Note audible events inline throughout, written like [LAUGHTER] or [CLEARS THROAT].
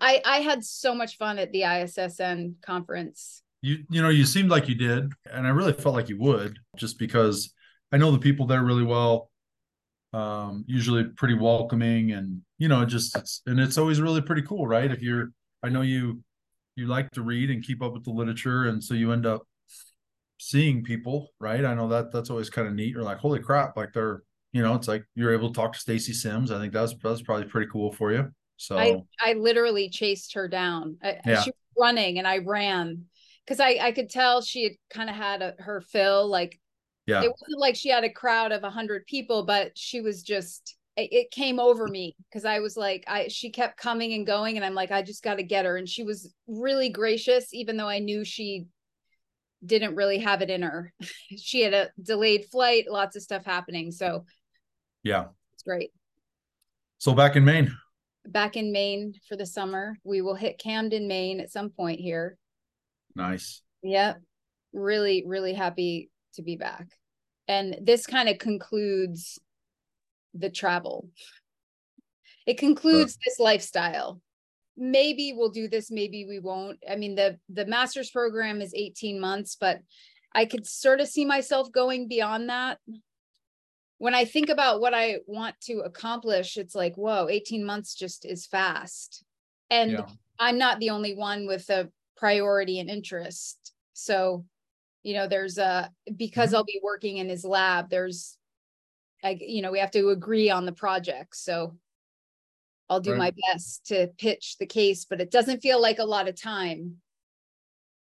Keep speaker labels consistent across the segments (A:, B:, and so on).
A: I I had so much fun at the ISSN conference.
B: You you know, you seemed like you did, and I really felt like you would, just because I know the people there really well. Um, usually pretty welcoming, and you know, just it's and it's always really pretty cool, right? If you're, I know you you like to read and keep up with the literature, and so you end up seeing people, right? I know that that's always kind of neat. You're like, holy crap, like they're, you know, it's like you're able to talk to Stacy Sims. I think that's that's probably pretty cool for you. So
A: I I literally chased her down. I,
B: Yeah.
A: She was running, and I ran because I I could tell she had kind of had a, her fill. Like
B: yeah,
A: it wasn't like she had a crowd of a hundred people, but she was just. It, it came over me because I was like, I she kept coming and going, and I'm like, I just got to get her. And she was really gracious, even though I knew she didn't really have it in her. [LAUGHS] she had a delayed flight, lots of stuff happening, so
B: yeah.
A: it's great.
B: So back in Maine,
A: back in Maine for the summer. We will hit Camden, Maine at some point here.
B: nice.
A: Yep. Really, really happy to be back. And this kind of concludes the travel. It concludes this lifestyle. Maybe we'll do this, maybe we won't. I mean, the the master's program is 18 months, but I could sort of see myself going beyond that. When I think about what I want to accomplish, it's like, whoa, 18 months just is fast. And
B: Yeah.
A: I'm not the only one with a priority and interest. So, you know, there's a because
B: Mhm.
A: I'll be working in his lab, there's I, you know, we have to agree on the project. So I'll do
B: Right.
A: my best to pitch the case, but it doesn't feel like a lot of time.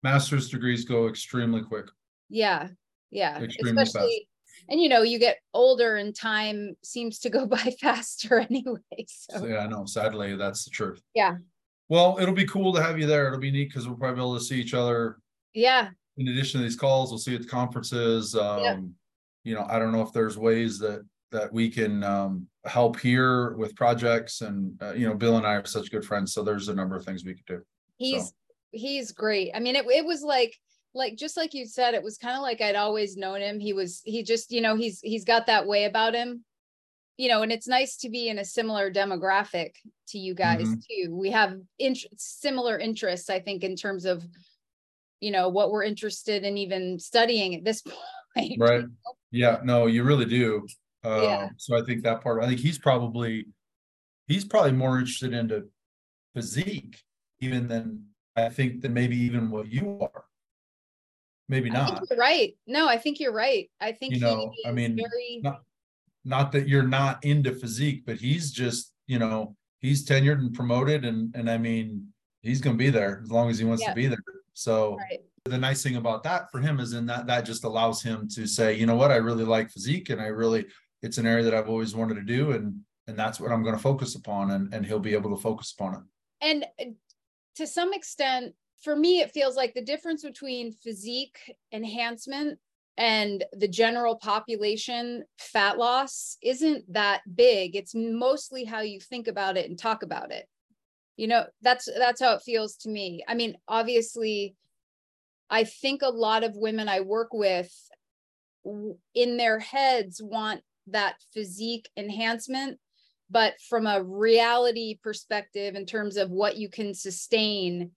B: Master's degrees go extremely quick.
A: Yeah. Yeah.
B: Extremely fast.
A: And you know, you get older and time seems to go [LAUGHS] by faster [LAUGHS] anyway.
B: So,
A: So
B: yeah, I know. Sadly, that's the truth.
A: Yeah.
B: Well, it'll be cool to have you there. It'll be neat because we'll probably be able to see each other
A: yeah,
B: in addition to these calls. We'll see you at the conferences. Um, you know, I don't know if there's ways that that we can um help here with projects and uh, you know, Bill and I are such good friends. So there's a number of things we could do.
A: he's he's great. I mean, it it was like like just like you said, it was kind of like I'd always known him. He was he just, you know, he's he's got that way about him. You know, and it's nice to be in a similar demographic to you guys
B: Mhm.
A: too. We have int- similar interests, I think, in terms of, you know, what we're interested in even studying at this [LAUGHS] point.
B: Right. Yeah, no, you really do.
A: Yeah.
B: Um, so I think that part, I think he's probably, he's probably more interested into physique even than, I think, than maybe even what you are. Maybe
A: I
B: not,
A: think you're right. No, I think you're right. I think
B: You know, I mean,
A: very
B: not- not that you're not into physique, but he's just, you know, he's tenured and promoted and, and I mean, he's gonna be there as long as he wants to be there. So
A: right.
B: the nice thing about that for him is in that that just allows him to say, you know what, I really like physique and I really, it's an area that I've always wanted to do and and that's what I'm gonna focus upon and and he'll be able to focus upon it.
A: and uh, to some extent for me it feels like the difference between physique enhancement and the general population fat loss isn't that big. It's mostly how you think about it and talk about it. You know that's that's how it feels to me. I mean obviously i think a lot of women i work with in their heads want that physique enhancement but from a reality perspective in terms of what you can sustain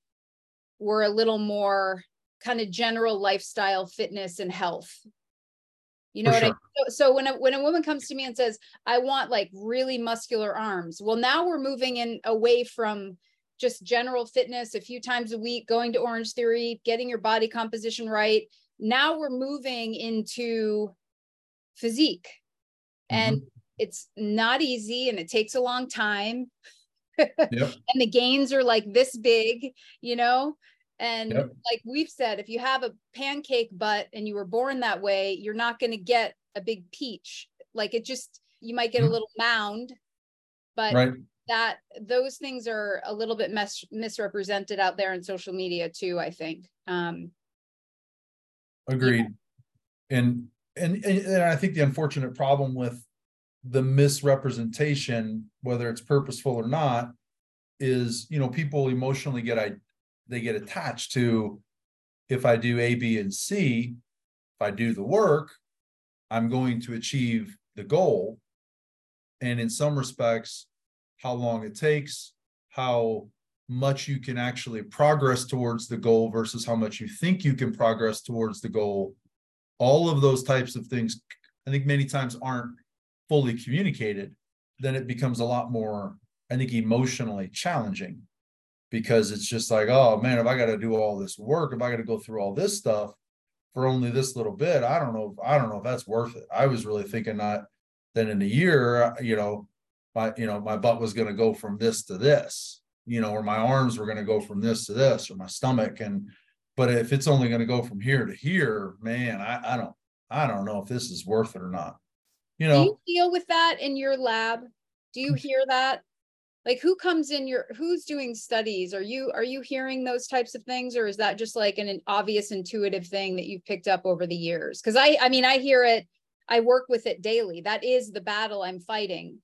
A: we're a little more kind of general lifestyle fitness and health. You know
B: For
A: what I
B: sure.
A: so, so when a when a woman comes to me and says I want like really muscular arms well now we're moving in away from just general fitness a few times a week going to Orange Theory getting your body composition right. Now we're moving into physique. And mm-hmm. it's not easy and it takes a long time
B: Yep. [LAUGHS]
A: and the gains are like this big you know and
B: Yep.
A: like we've said if you have a pancake butt and you were born that way you're not going to get a big peach like it just you might get a
B: Mhm.
A: little mound but
B: Right,
A: that those things are a little bit mis- misrepresented out there in social media too i think um
B: agreed. And and and I think the unfortunate problem with the misrepresentation, whether it's purposeful or not, is, you know, people emotionally get I they get attached to if I do A, B, and C, if I do the work, I'm going to achieve the goal. And in some respects, how long it takes, how much you can actually progress towards the goal versus how much you think you can progress towards the goal all of those types of things i think many times aren't fully communicated then it becomes a lot more i think emotionally challenging because it's just like oh man if i got to do all this work if i got to go through all this stuff for only this little bit i don't know if, i don't know if that's worth it. I was really thinking that then in a year you know my you know my butt was going to go from this to this you know or my arms were going to go from this to this or my stomach and but if it's only going to go from here to here man I, I don't i don't know if this is worth it or not you know?
A: Do you deal with that in your lab? Do you hmm. hear that like who comes in your who's doing studies? Are you are you hearing those types of things or is that just like an, an obvious intuitive thing that you've picked up over the years? Because i i mean i hear it i work with it daily. That is the battle i'm fighting.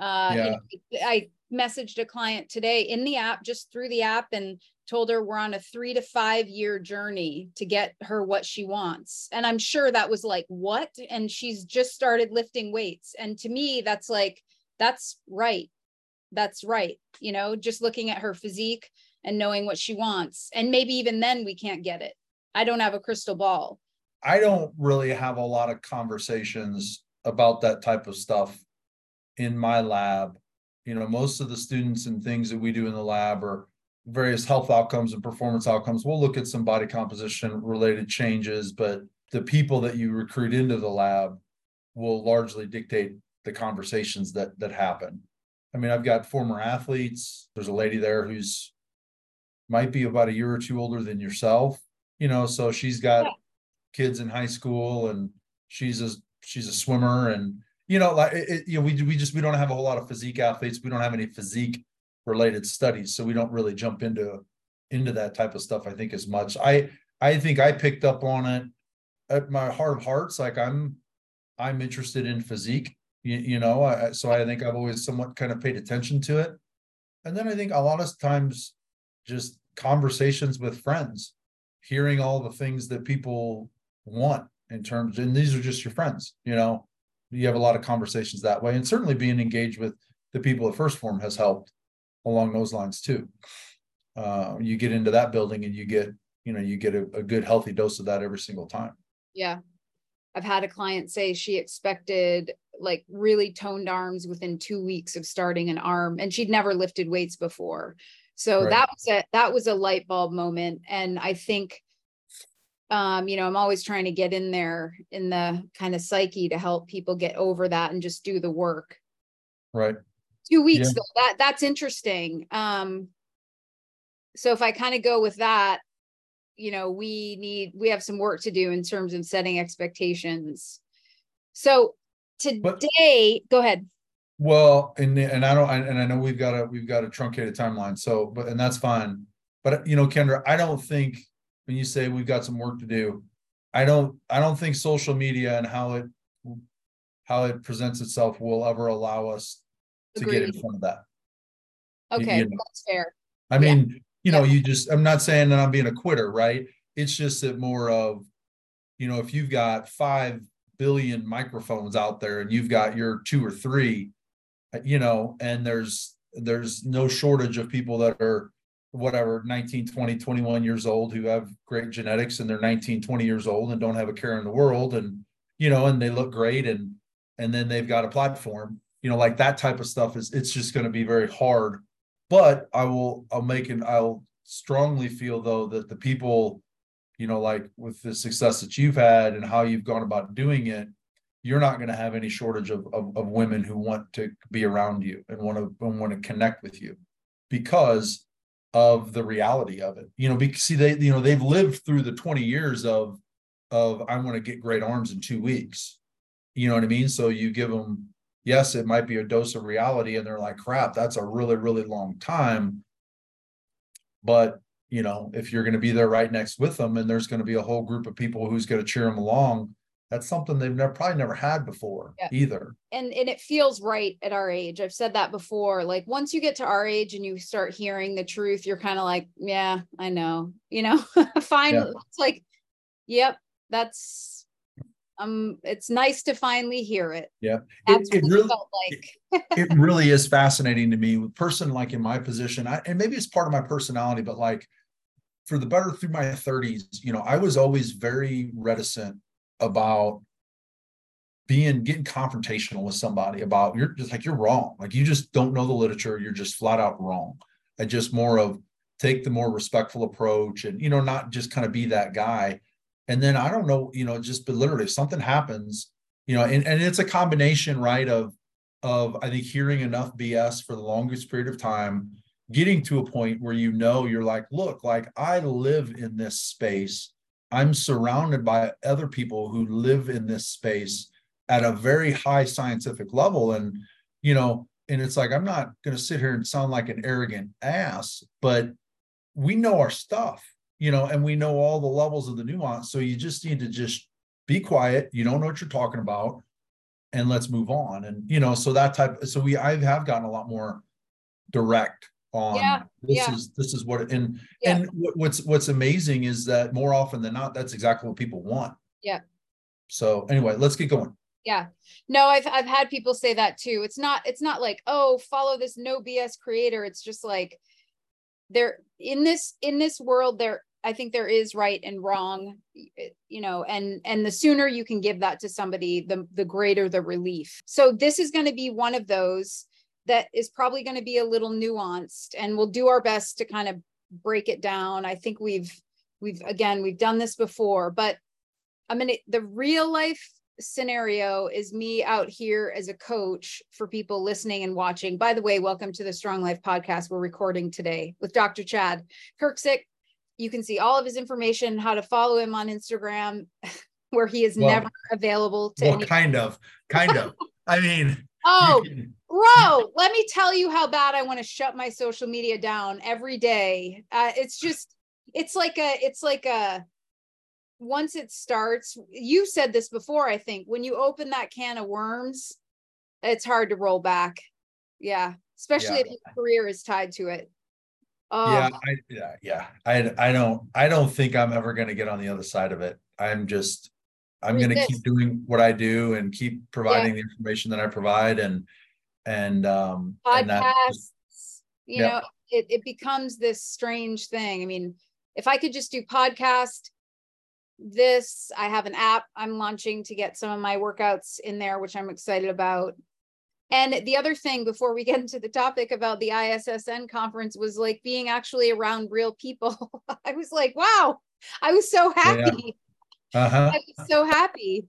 A: Uh yeah. I messaged a client today in the app just through the app and told her we're on a three to five year journey to get her what she wants. And i'm sure that was like what? And she's just started lifting weights. And to me that's like that's right that's right you know just looking at her physique and knowing what she wants. And maybe even then we can't get it. I don't have a crystal ball.
B: I don't really have a lot of conversations about that type of stuff in my lab. You know most of the students and things that we do in the lab are various health outcomes and performance outcomes. We'll look at some body composition related changes but the people that you recruit into the lab will largely dictate the conversations that that happen I mean, I've got former athletes. There's a lady there who's might be about a year or two older than yourself, you know, so she's got yeah. kids in high school and she's a she's a swimmer and you know like it, you know we we just we don't have a whole lot of physique athletes. We don't have any physique related studies, so we don't really jump into into that type of stuff I think as much. I I think I picked up on it at my heart of hearts like I'm I'm interested in physique you, you know I, so i think i've always somewhat kind of paid attention to it. And then i think a lot of times just conversations with friends hearing all the things that people want in terms and these are just your friends you know? You have a lot of conversations that way and certainly being engaged with the people at 1st Phorm has helped along those lines too. Uh, you get into that building and you get you know you get a, a good healthy dose of that every single time.
A: Yeah. I've had a client say she expected like really toned arms within two weeks of starting an arm and she'd never lifted weights before. So right. that was a that was a light bulb moment and i think um you know i'm always trying to get in there in the kind of psyche to help people get over that and just do the work.
B: Right.
A: Two weeks yeah. though that that's interesting. Um so if i kind of go with that you know we need we have some work to do in terms of setting expectations. So today but, go ahead
B: well and and i don't and i know we've got a we've got a truncated timeline so but and that's fine but you know kendra i don't think when you say we've got some work to do i don't i don't think social media and how it how it presents itself will ever allow us to Agreed. get in front of that
A: okay you know? that's fair
B: i mean yeah. you know yeah. you just i'm not saying that i'm being a quitter right it's just that more of you know if you've got five billion microphones out there and you've got your two or three you know and there's there's no shortage of people that are whatever 19 20 21 years old who have great genetics and they're 19 20 years old and don't have a care in the world and you know and they look great and and then they've got a platform you know like that type of stuff is it's just going to be very hard. But i will i'll make an i'll strongly feel though that the people you know, like with the success that you've had and how you've gone about doing it, you're not going to have any shortage of, of, of women who want to be around you and want to and want to connect with you because of the reality of it. You know, because see they you know they've lived through the 20 years of of I want to get great arms in two weeks. You know what I mean? So you give them yes, it might be a dose of reality, and they're like, crap, that's a really really long time. But you know, if you're going to be there right next with them and there's going to be a whole group of people who's going to cheer them along, that's something they've never probably never had before yeah. either.
A: And and it feels right at our age. I've said that before. Like once you get to our age and you start hearing the truth, you're kind of like, yeah, I know. [LAUGHS] You know, fine. Yeah. It's like, yep, that's um it's nice to finally hear it
B: Yeah.
A: that's
B: It, it really,
A: felt like
B: it really is fascinating to me. Person like in my position, I, and maybe it's part of my personality, but like for the better through my 30s, you know, I was always very reticent about being getting confrontational with somebody about you're just like you're wrong. Like you just don't know the literature, you're just flat out wrong. I just more of take the more respectful approach and you know, not just kind of be that guy. And then I don't know, you know, just but literally if something happens, you know, and, and it's a combination, right, of of I think hearing enough BS for the longest period of time, getting to a point where you know you're like, look, like I live in this space. I'm surrounded by other people who live in this space at a very high scientific level. And, you know, and it's like, I'm not going to sit here and sound like an arrogant ass, but we know our stuff, you know, and we know all the levels of the nuance. So you just need to just be quiet. You don't know what you're talking about and let's move on. And, you know, so that type, so we, I have gotten a lot more direct on
A: Yeah,
B: this
A: yeah.
B: is, this is what, and,
A: Yeah.
B: and what's, what's amazing is that more often than not, that's exactly what people want.
A: Yeah.
B: So anyway, let's get going.
A: Yeah. No, I've I've had people say that too. It's not it's not like, "Oh, follow this no BS creator." It's just like there in this in this world there I think there is right and wrong, you know, and and the sooner you can give that to somebody, the the greater the relief. So this is going to be one of those that is probably going to be a little nuanced and we'll do our best to kind of break it down. I think we've we've again, we've done this before, but I mean, it- the real life scenario is me out here as a coach for people listening and watching. By the way, welcome to the Strong Life podcast. We're recording today with Dr. Chad Kerksick. You can see all of his information, how to follow him on Instagram, [LAUGHS] where he is
B: Well-
A: never available to
B: Well, kind of, kind of. [LAUGHS] I mean,
A: Oh, [LAUGHS] bro, let me tell you how bad I want to shut my social media down every day. Uh, it's just, it's like a, it's like a, once it starts, you said this before, I think, when you open that can of worms, it's hard to roll back. Yeah, especially
B: Yeah.
A: if your career is tied to it. Oh,
B: yeah, I, yeah, yeah. I, I don't, I don't think I'm ever going to get on the other side of it. I'm just, I'm going to keep doing what I do and keep providing the information that I provide and, and, um, and that just-
A: podcasts, you
B: Yep.
A: know, it, it becomes this strange thing. I mean, if I could just do podcast, this, I have an app I'm launching to get some of my workouts in there, which I'm excited about. And the other thing before we [LAUGHS] get into the topic about the ISSN conference was like being actually around real people. [LAUGHS] I was like, wow, I was so happy.
B: Uh-huh.
A: I was so happy.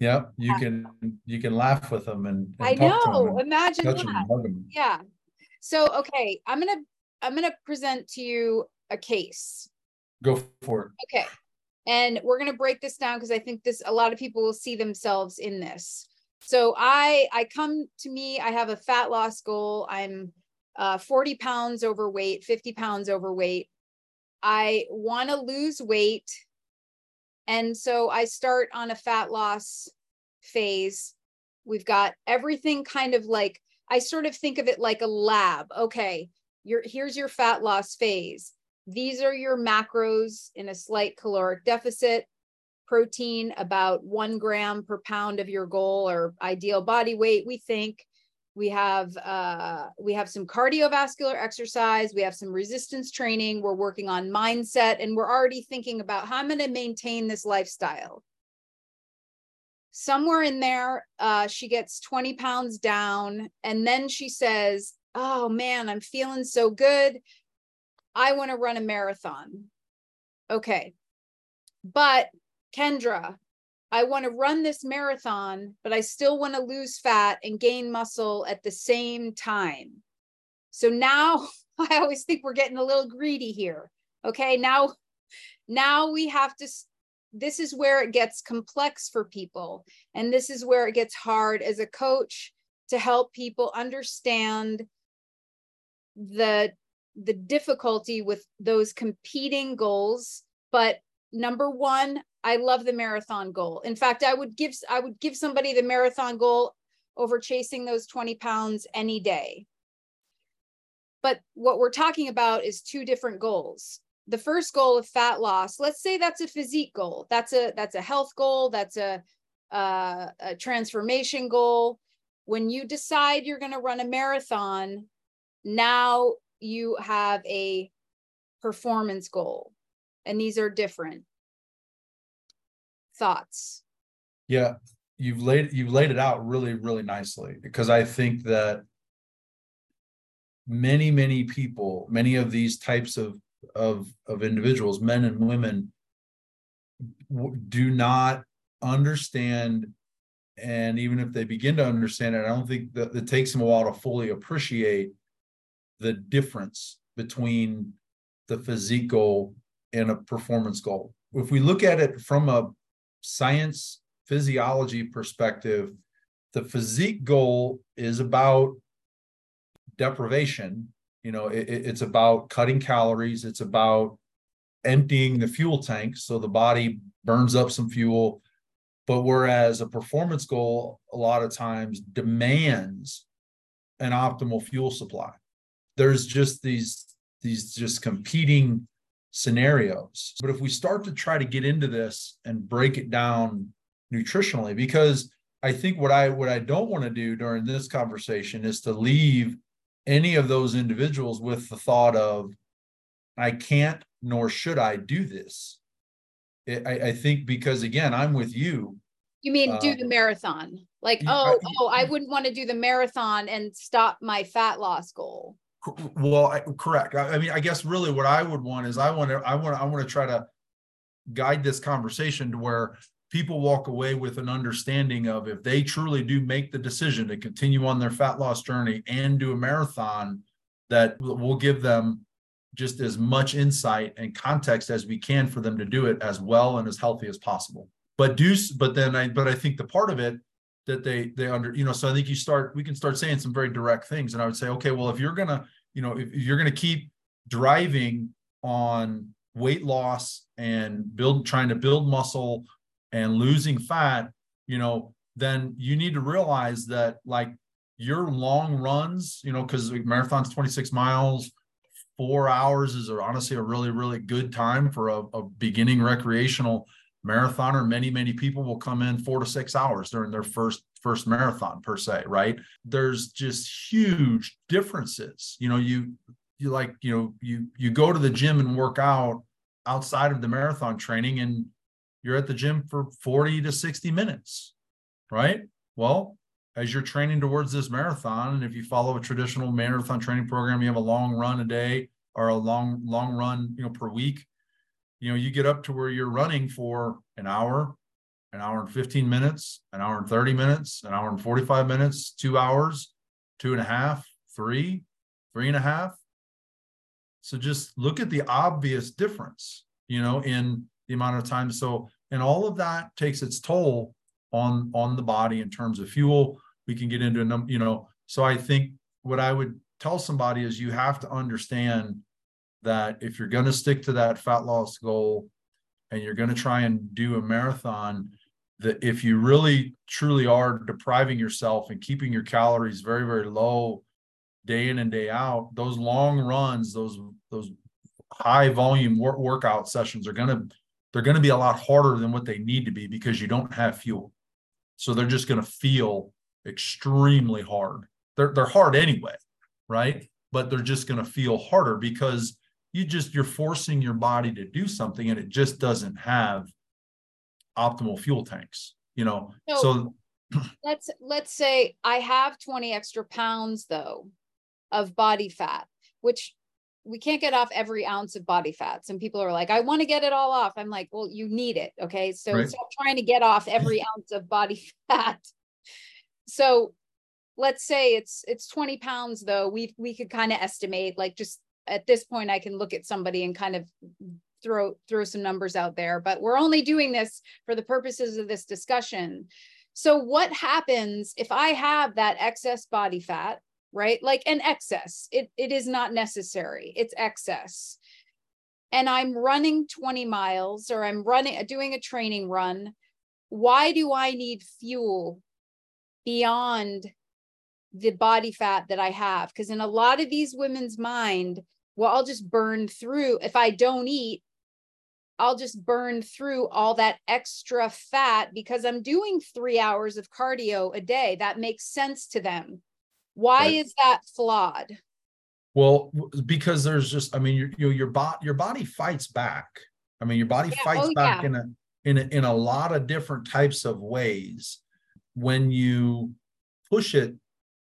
B: Yeah. You can, you can laugh with them and, and
A: I
B: talk to
A: know.
B: them and
A: Imagine
B: touch
A: that.
B: and hug.
A: Yeah. So, okay, I'm going to I'm to present to you a case.
B: Go for it.
A: Okay. And we're going to break this down because I think this a lot of people will see themselves in this. So I I come to me, I have a fat loss goal. I'm uh 40 pounds overweight, 50 pounds overweight. I want to lose weight. And so I start on a fat loss phase. We've got everything kind of like I sort of think of it like a lab. Okay, your here's your fat loss phase. These are your macros in a slight caloric deficit. Protein about one gram per pound of your goal or ideal body weight. We think we have uh, we have some cardiovascular exercise. We have some resistance training. We're working on mindset, and we're already thinking about how I'm going to maintain this lifestyle somewhere in there uh, she gets 20 pounds down and then she says oh man i'm feeling so good i want to run a marathon okay but kendra i want to run this marathon but i still want to lose fat and gain muscle at the same time. So now [LAUGHS] i always think we're getting a little greedy here okay? Now now we have to this is where it gets complex for people and this is where it gets hard as a coach to help people understand the the difficulty with those competing goals. But number 1 I love the marathon goal. In fact I would give I would give somebody the marathon goal over chasing those 20 pounds any day. But what we're talking about is two different goals. The first goal of fat loss let's say that's a physique goal. That's a that's a health goal. That's a uh, a transformation goal. When you decide you're going to run a marathon, now you have a performance goal, and these are different. Thoughts?
B: Yeah, you've laid you've laid it out really really nicely because I think that many many people, many of these types of of of individuals, men and women, do not understand and even if they begin to understand it i don't think that it takes them a while to fully appreciate the difference between the physique goal and a performance goal if we look at it from a science physiology perspective the physique goal is about deprivation. You know it, it's about cutting calories. It's about emptying the fuel tank so the body burns up some fuel. But whereas a performance goal a lot of times demands an optimal fuel supply, there's just these these just competing scenarios. But if we start to try to get into this and break it down nutritionally, because I think what I what I don't want to do during this conversation is to leave any of those individuals with the thought of I can't nor should I do this. I, I think because again, I'm with you.
A: You mean do uh, the marathon? Like, oh, I, oh, I wouldn't want to do the marathon and stop my fat loss goal.
B: Well, I, correct. I, I mean, I guess really what I would want is I want to, I want, I want to try to guide this conversation to where people walk away with an understanding of if they truly do make the decision to continue on their fat loss journey and do a marathon, that will give them just as much insight and context as we can for them to do it as well and as healthy as possible. But do but then I but I think the part of it that they they under you know so I think you start we can start saying some very direct things and I would say okay well if you're gonna you know if you're gonna keep driving on weight loss and build trying to build muscle and losing fat you know then you need to realize that like your long runs you know because marathon's 26 miles four hours is honestly a really, really good time for a, a beginning recreational marathoner. Many, many people will come in four to six hours during their first first marathon per se, right? There's just huge differences. You know, you you like, you know, you you go to the gym and work out outside of the marathon training and you're at the gym for 40 to 60 minutes, right? Well, as you're training towards this marathon, and if you follow a traditional marathon training program, you have a long run a day or a long long run, you know, per week. You know, you get up to where you're running for an hour, an hour and 15 minutes, an hour and 30 minutes, an hour and 45 minutes, two hours, two and a half, three, three and a half. So just look at the obvious difference, you know, in the amount of time. So, and all of that takes its toll on on the body in terms of fuel we can get into a number, you know. So I think what I would tell somebody is you have to understand that if you're going to stick to that fat loss goal and you're going to try and do a marathon, that if you really truly are depriving yourself and keeping your calories very, very low day in and day out, those long runs, those those high volume work, workout sessions are going to they're going to be a lot harder than what they need to be because you don't have fuel. So they're just going to feel extremely hard. They're they're hard anyway, right? But they're just going to feel harder because you just you're forcing your body to do something and it just doesn't have optimal fuel tanks, you know. So,
A: so [CLEARS THROAT] let's let's say I have 20 extra pounds though of body fat, which we can't get off every ounce of body fat. Some people are like, I want to get it all off. I'm like, well, you need it. Okay. So right. stop trying to get off every [LAUGHS] ounce of body [LAUGHS] fat so let's say it's it's 20 pounds though we we could kind of estimate like just at this point i can look at somebody and kind of throw throw some numbers out there but we're only doing this for the purposes of this discussion so what happens if i have that excess body fat right like an excess it, it is not necessary it's excess and i'm running 20 miles or i'm running doing a training run why do i need fuel beyond the body fat that I have. Because in a lot of these women's mind, well, I'll just burn through. If I don't eat, I'll just burn through all that extra fat because I'm doing three hours of cardio a day. That makes sense to them. Why right. is that flawed?
B: Well, because there's just, I mean, your your your body your body fights back. I mean, your body yeah. Oh, fights oh, back yeah. in a in a, in a lot of different types of ways. When you push it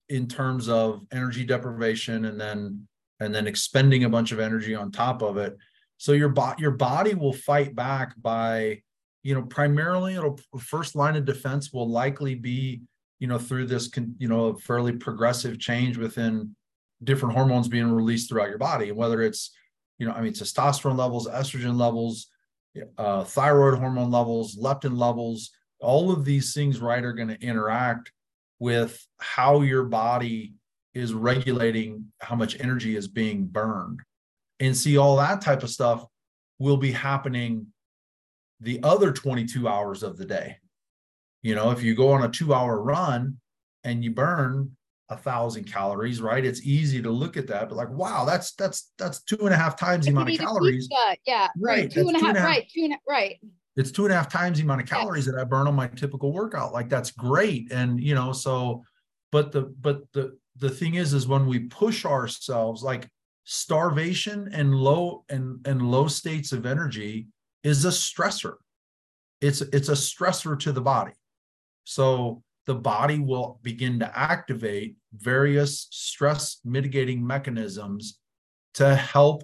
B: in terms of energy deprivation and then and then expending a bunch of energy on top of it, so your body your body will fight back by, you know, primarily it'll first line of defense will likely be, you know, through this, you know, fairly progressive change within different hormones being released throughout your body, whether it's, you know, I mean, testosterone levels, estrogen levels, uh, thyroid hormone levels, leptin levels, all of these things, right, are going to interact with how your body is regulating how much energy is being burned and see all that type of stuff will be happening the other 22 hours of the day. You know, if you go on a two hour run and you burn a thousand calories, right? It's easy to look at that, but like, wow, that's that's that's two and a half times the amount of calories.
A: Yeah, right. right. Two and a half, right. Two and a, right.
B: It's two and a half times the amount of calories yeah. that I burn on my typical workout. Like that's great. And you know, so but the but the the thing is, is when we push ourselves, like starvation and low and and low states of energy is a stressor. It's it's a stressor to the body. So the body will begin to activate various stress mitigating mechanisms to help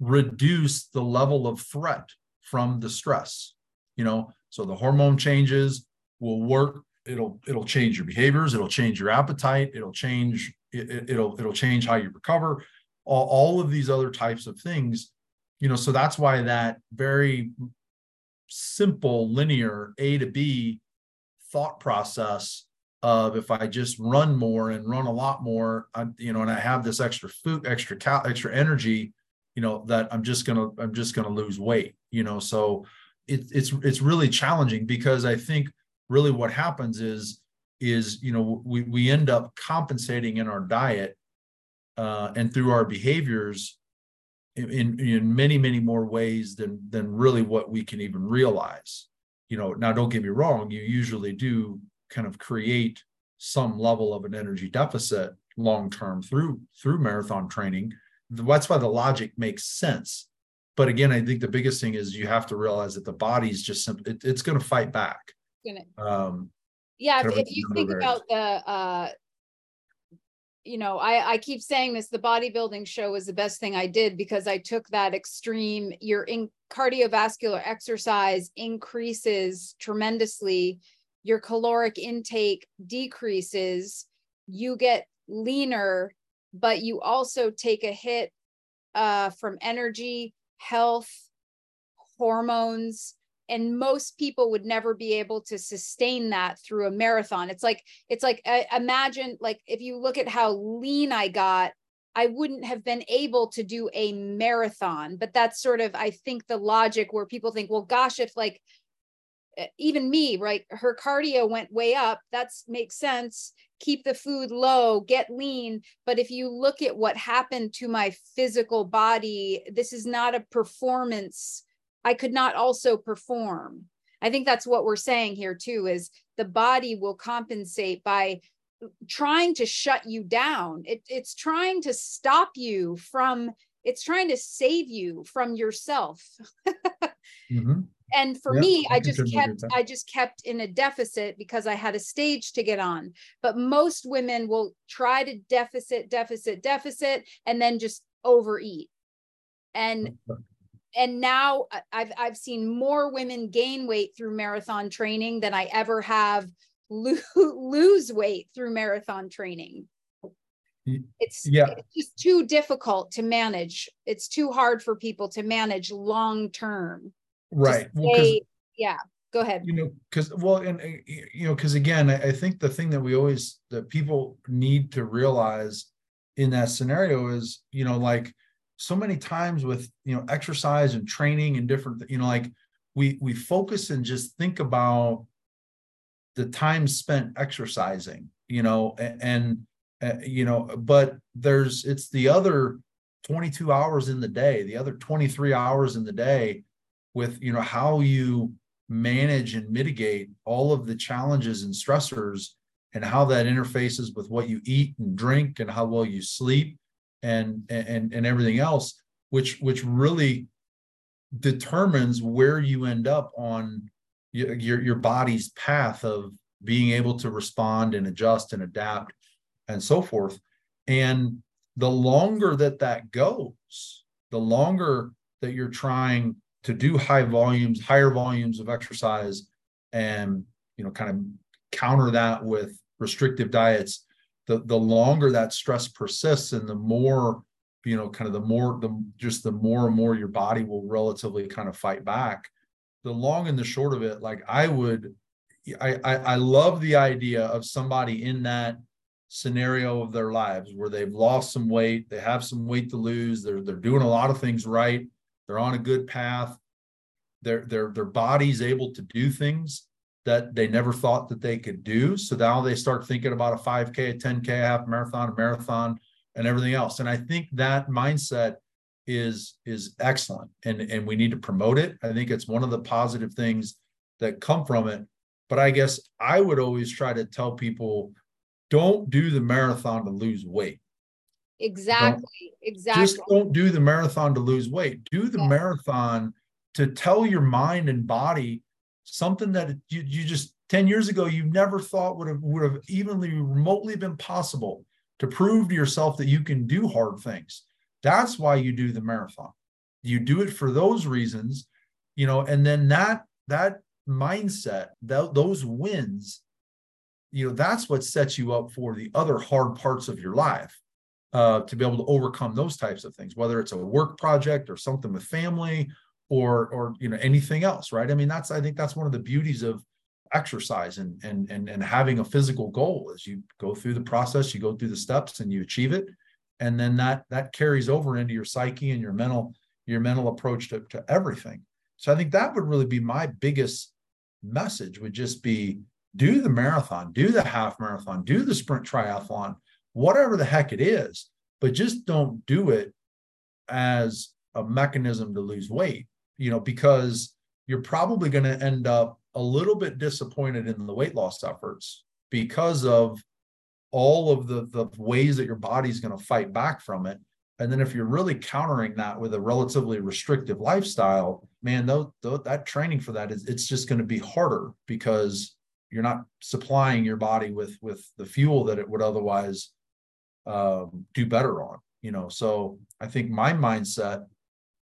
B: reduce the level of threat from the stress you know? So the hormone changes will work. It'll it'll change your behaviors. It'll change your appetite. It'll change it, it'll it'll change how you recover all, all of these other types of things you know so that's why that very simple linear a to b thought process of if i just run more and run a lot more I, you know and i have this extra food extra cal extra energy you know that i'm just gonna i'm just gonna lose weight you know? So it, it's it's really challenging because i think really what happens is is you know we we end up compensating in our diet uh, and through our behaviors in, in many many more ways than than really what we can even realize. You know now don't get me wrong you usually do kind of create some level of an energy deficit long term through through marathon training. That's why the logic makes sense. But again i think the biggest thing is you have to realize that the body's just simply it, it's going to fight back.
A: Um yeah if, if you think about the uh you know, I, I keep saying this, the bodybuilding show was the best thing I did because I took that extreme, your in cardiovascular exercise increases tremendously, your caloric intake decreases, you get leaner, but you also take a hit uh, from energy, health, hormones, and most people would never be able to sustain that through a marathon. It's like it's like uh, imagine like if you look at how lean i got i wouldn't have been able to do a marathon. But that's sort of i think the logic where people think well gosh if like even me right her cardio went way up that's makes sense. Keep the food low get lean. But if you look at what happened to my physical body this is not a performance I could not also perform. I think that's what we're saying here too is the body will compensate by trying to shut you down. It, it's trying to stop you from it's trying to save you from yourself. mm-hmm. And for yeah, me, I, I just kept I just kept in a deficit because I had a stage to get on. But most women will try to deficit, deficit, deficit, and then just overeat. And and now I've I've seen more women gain weight through marathon training than I ever have lo- [LAUGHS] lose weight through marathon training. It's yeah. it's just too difficult to manage. It's too hard for people to manage long term.
B: Right.
A: Well, yeah. Go ahead.
B: You know, because well, and you know, because again, I, I think the thing that we always that people need to realize in that scenario is, you know, like so many times with you know exercise and training and different you know like we we focus and just think about the time spent exercising you know and, and uh, you know but there's it's the other 22 hours in the day the other 23 hours in the day with you know how you manage and mitigate all of the challenges and stressors and how that interfaces with what you eat and drink and how well you sleep and and and everything else which which really determines where you end up on your your, your body's path of being able to respond and adjust and adapt and so forth. And the longer that that goes the longer that you're trying to do high volumes higher volumes of exercise and you know kind of counter that with restrictive diets the the longer that stress persists and the more you know kind of the more the just the more and more your body will relatively kind of fight back the long and the short of it like i would I, I i love the idea of somebody in that scenario of their lives where they've lost some weight they have some weight to lose they're they're doing a lot of things right they're on a good path their their their body's able to do things that they never thought that they could do. So now they start thinking about a 5k a 10k a half marathon a marathon and everything else. And i think that mindset is is excellent and and we need to promote it. I think it's one of the positive things that come from it. But i guess i would always try to tell people don't do the marathon to lose weight.
A: Exactly don't, exactly
B: just don't do the marathon to lose weight. Do the yeah. marathon to tell your mind and body something that you, you just 10 years ago you never thought would have would have evenly remotely been possible to prove to yourself that you can do hard things. That's why you do the marathon. You do it for those reasons you know and then that that mindset those wins you know that's what sets you up for the other hard parts of your life uh, to be able to overcome those types of things whether it's a work project or something with family or or you know anything else right? I mean that's i think that's one of the beauties of exercise and and and, and having a physical goal as you go through the process you go through the steps and you achieve it. And then that that carries over into your psyche and your mental your mental approach to, to everything. So i think that would really be my biggest message would just be do the marathon do the half marathon do the sprint triathlon whatever the heck it is but just don't do it as a mechanism to lose weight you know because you're probably going to end up a little bit disappointed in the weight loss efforts because of all of the, the ways that your body's going to fight back from it. And then if you're really countering that with a relatively restrictive lifestyle, man, though, that training for that is it's just going to be harder because you're not supplying your body with with the fuel that it would otherwise um, do better on. You know, so I think my mindset,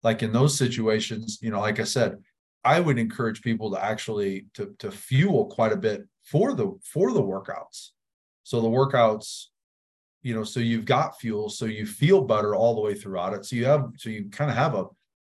B: like in those situations, you know, like I said, I would encourage people to actually to to fuel quite a bit for the for the workouts. So the workouts, you know, so you've got fuel, so you feel better all the way throughout it. So you have so you kind of have a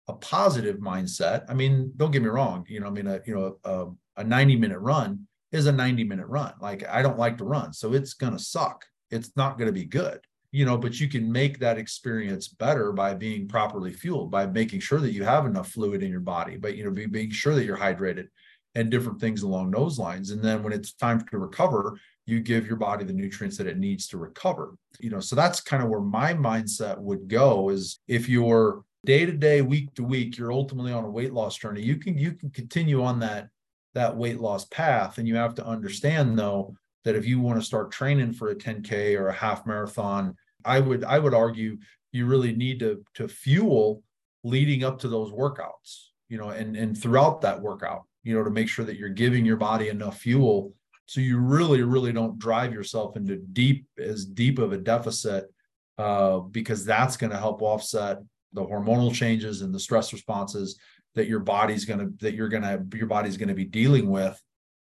B: a positive mindset. I mean, don't get me wrong. You know, I mean, a you know a, a 90 minute run is a 90 minute run. Like I don't like to run, so it's gonna suck. It's not gonna be good you know but you can make that experience better by being properly fueled by making sure that you have enough fluid in your body but you know be, being sure that you're hydrated and different things along those lines. And then when it's time to recover you give your body the nutrients that it needs to recover. You know so that's kind of where my mindset would go is if you're day to day week to week you're ultimately on a weight loss journey you can you can continue on that that weight loss path. And you have to understand though that if you want to start training for a 10k or a half marathon I would I would argue you really need to to fuel leading up to those workouts, you know, and and throughout that workout, you know, to make sure that you're giving your body enough fuel so you really really don't drive yourself into deep as deep of a deficit uh, because that's going to help offset the hormonal changes and the stress responses that your body's going to that you're going to your body's going to be dealing with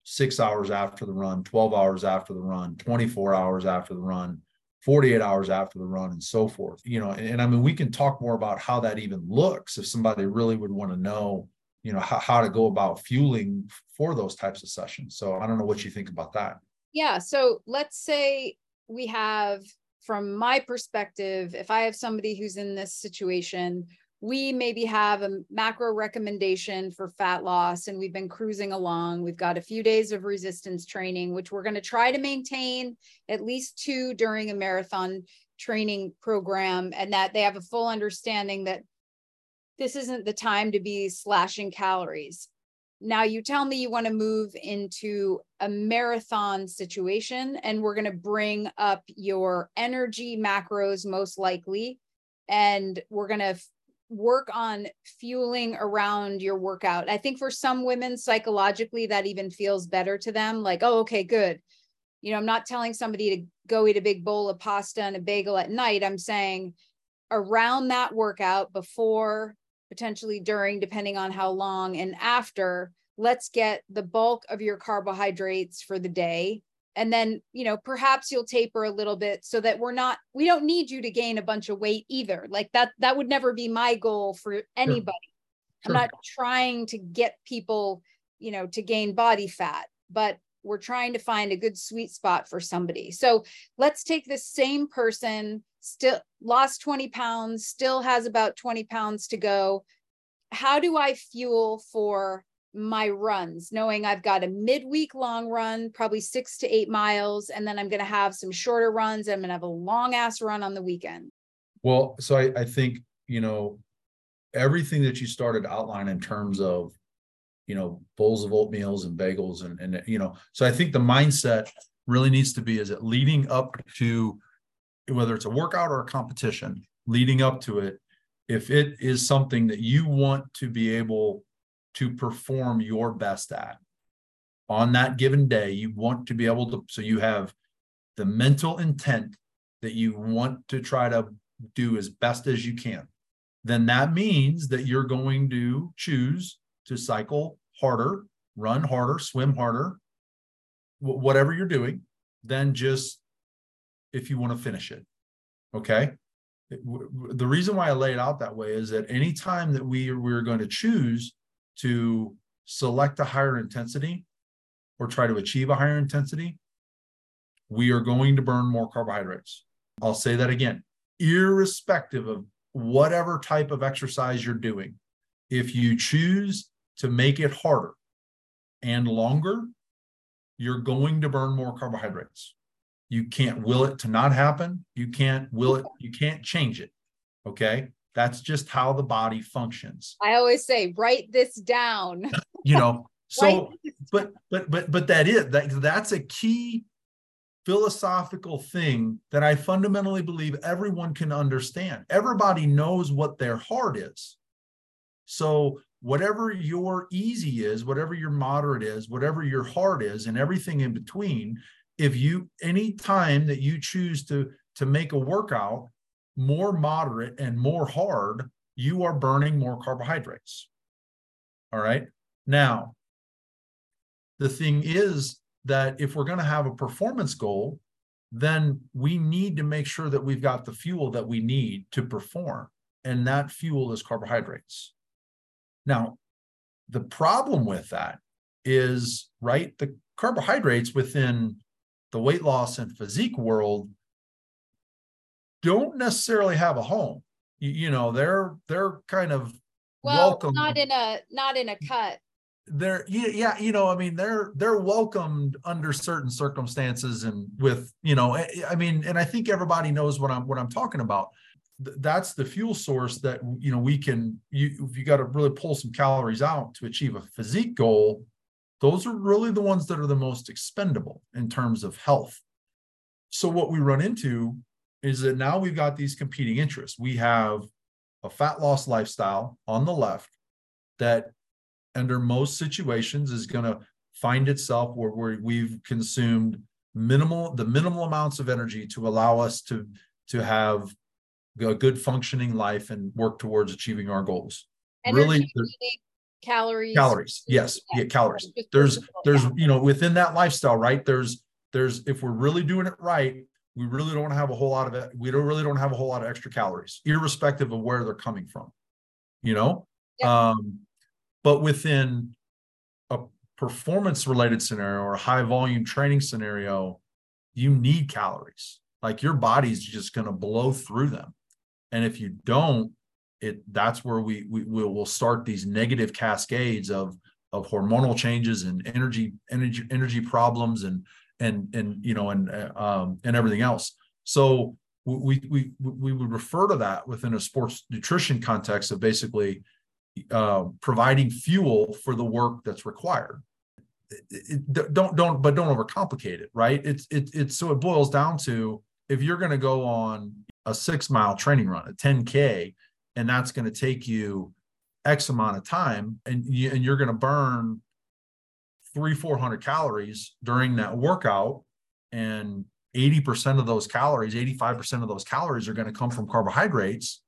B: six hours after the run 12 hours after the run 24 hours after the run 48 hours after the run and so forth you know and, and, i mean we can talk more about how that even looks if somebody really would want to know you know how, how to go about fueling for those types of sessions. So i don't know what you think about that.
A: Yeah so let's say we have from my perspective if i have somebody who's in this situation we maybe have a macro recommendation for fat loss and we've been cruising along. We've got a few days of resistance training, which we're going to try to maintain at least two during a marathon training program, and that they have a full understanding that this isn't the time to be slashing calories. Now you tell me you want to move into a marathon situation and we're going to bring up your energy macros most likely and we're going to work on fueling around your workout. I think for some women psychologically that even feels better to them like oh okay good. You know, I'm not telling somebody to go eat a big bowl of pasta and a bagel at night. I'm saying around that workout before potentially during, depending on how long, and after, let's get the bulk of your carbohydrates for the day. And then, you know, perhaps you'll taper a little bit so that we're not, we don't need you to gain a bunch of weight either. Like that, that would never be my goal for anybody. Sure. I'm not trying to get people, you know, to gain body fat, but we're trying to find a good sweet spot for somebody. So let's take the same person still lost 20 pounds, still has about 20 pounds to go. How do I fuel for my runs, knowing I've got a midweek long run, probably six to eight miles, and then I'm going to have some shorter runs. I'm going to have a long ass run on the weekend.
B: Well, so I, I think, you know, everything that you started outline in terms of, you know, bowls of oatmeals and bagels and, and, you know, so I think the mindset really needs to be is it leading up to whether it's a workout or a competition leading up to it, if it is something that you want to be able to perform your best at on that given day, you want to be able to, so you have the mental intent that you want to try to do as best as you can, then that means that you're going to choose to cycle harder, run harder, swim harder, whatever you're doing, than just if you want to finish it. Okay. The reason why I lay it out that way is that anytime that we we're going to choose to select a higher intensity or try to achieve a higher intensity, we are going to burn more carbohydrates. I'll say that again, irrespective of whatever type of exercise you're doing. If you choose to make it harder and longer, you're going to burn more carbohydrates. You can't will it to not happen. You can't will it, you can't change it. Okay. That's just how the body functions.
A: I always say, write this down. [LAUGHS]
B: you know, [LAUGHS] so but but but but that is that that's a key philosophical thing that I fundamentally believe everyone can understand. Everybody knows what their heart is. So whatever your easy is, whatever your moderate is, whatever your heart is, and everything in between, if you any time that you choose to to make a workout more moderate and more hard you are burning more carbohydrates. All right? Now the thing is that if we're going to have a performance goal then we need to make sure that we've got the fuel that we need to perform and that fuel is carbohydrates. Now the problem with that is right the carbohydrates within the weight loss and physique world don't necessarily have a home. You, you know, they're they're kind of
A: well, welcome. not in a not in a cut.
B: They're yeah, you know, I mean, they're they're welcomed under certain circumstances and with you know, eh, eh, I mean, and I think everybody knows what I'm what I'm talking about. That's the fuel source that you know we can you if you got to really pull some calories out to achieve a physique goal those are really the ones that are the most expendable in terms of health. So, what we run into is that now we've got these competing interests. We have a fat loss lifestyle on the left that, under most situations, is going to find itself where, where we've consumed minimal the minimal amounts of energy to allow us to to have a good functioning life and work towards achieving our goals.
A: Energy really, calories
B: calories yes yeah, yeah calories there's there's you know within that lifestyle right there's there's if we're really doing it right we really don't have a whole lot of we don't really don't have a whole lot of extra calories irrespective of where they're coming from you know? Yeah. um but within a performance related scenario or a high volume training scenario you need calories. Like your body's just going to blow through them. And if you don't it that's where we we will start these negative cascades of of hormonal changes and energy energy energy problems and and and you know and uh, um and everything else so we we we would refer to that within a sports nutrition context of basically uh, providing fuel for the work that's required. It, it, don't don't but don't overcomplicate it, right? It's it, it's so it boils down to if you're going to go on a six mile training run, a 10k, and that's going to take you X amount of time, and you, and you're going to burn three four hundred calories during that workout, and 80% of those calories, 85% of those calories are going to come from carbohydrates,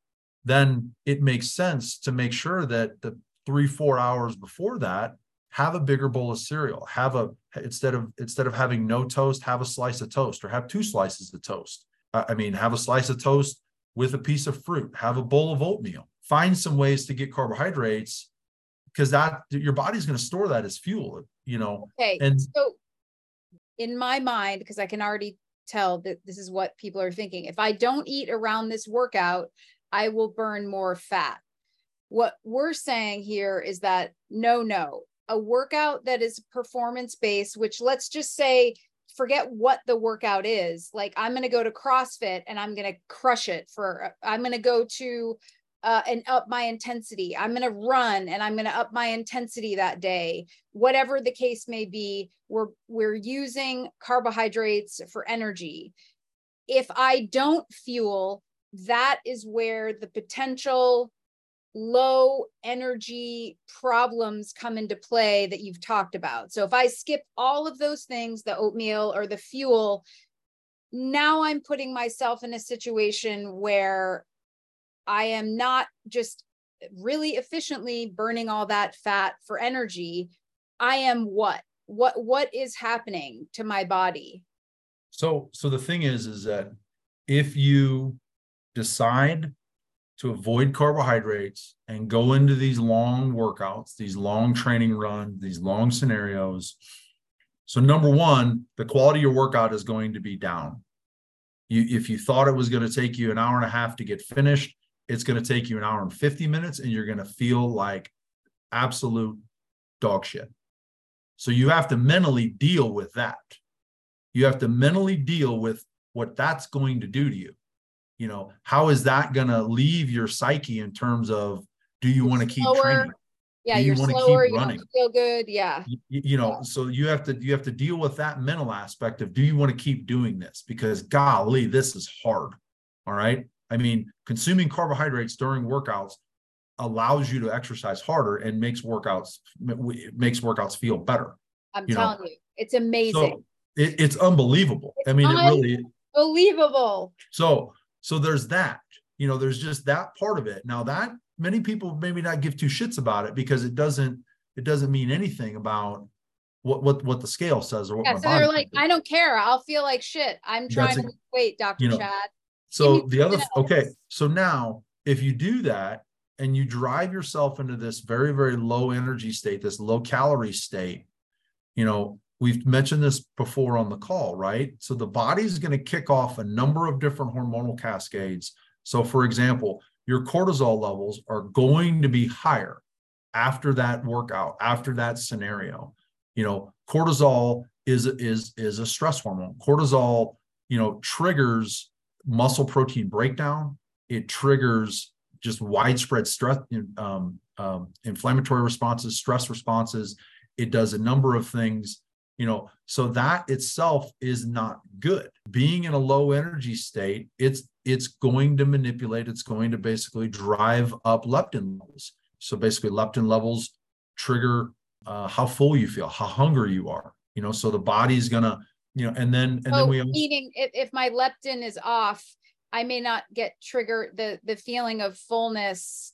B: then it makes sense to make sure that the three, four hours before that, have a bigger bowl of cereal. Have a instead of instead of having no toast, have a slice of toast or have two slices of toast. I mean, have a slice of toast with a piece of fruit, have a bowl of oatmeal. Find some ways to get carbohydrates because that your body's going to store that as fuel, you know.
A: Okay. And so in my mind, because I can already tell that this is what people are thinking. If I don't eat around this workout, I will burn more fat. What we're saying here is that no, no, a workout that is performance based, which let's just say, forget what the workout is. Like I'm going to go to CrossFit and I'm going to crush it for, I'm going to go to uh, and up my intensity. I'm going to run and I'm going to up my intensity that day. Whatever the case may be, we're we're using carbohydrates for energy. If I don't fuel, that is where the potential low energy problems come into play that you've talked about. So if I skip all of those things, the oatmeal or the fuel, now I'm putting myself in a situation where I am not just really efficiently burning all that fat for energy. I am what? What what is happening to my body?
B: So so the thing is is that if you decide to avoid carbohydrates and go into these long workouts, these long training runs, these long scenarios. So number 1, the quality of your workout is going to be down. You if you thought it was going to take you an hour and a half to get finished, it's going to take you an hour and 50 minutes and you're going to feel like absolute dog shit. So you have to mentally deal with that. You have to mentally deal with what that's going to do to you. You know, how is that going to leave your psyche in terms of do you want to keep training?
A: Yeah, do you want to keep running. feel good. Yeah.
B: You, you know, yeah. so you have to you have to deal with that mental aspect of do you want to keep doing this? Because golly, this is hard. All right. I mean, consuming carbohydrates during workouts allows you to exercise harder and makes workouts makes workouts feel better.
A: I'm you telling know? you, it's amazing. So
B: it, it's unbelievable. It's I mean, it really
A: unbelievable.
B: So so there's that. You know, there's just that part of it. Now that many people maybe not give two shits about it because it doesn't it doesn't mean anything about what what what the scale says or what
A: yeah, so they're like, I don't care. I'll feel like shit. I'm trying That's to a, wait, Dr. You know, Chad.
B: So the other okay, so now if you do that and you drive yourself into this very very low energy state, this low calorie state, you know, we've mentioned this before on the call, right? So the body's going to kick off a number of different hormonal cascades. So for example, your cortisol levels are going to be higher after that workout, after that scenario. You know, cortisol is is is a stress hormone. Cortisol, you know, triggers muscle protein breakdown. It triggers just widespread stress, um, um, inflammatory responses, stress responses. It does a number of things, you know. So that itself is not good. Being in a low energy state, it's it's going to manipulate. It's going to basically drive up leptin levels. So basically, leptin levels trigger uh, how full you feel, how hungry you are. You know, so the body's gonna you know, and then and then oh, we
A: eating if, if my leptin is off, I may not get triggered the the feeling of fullness,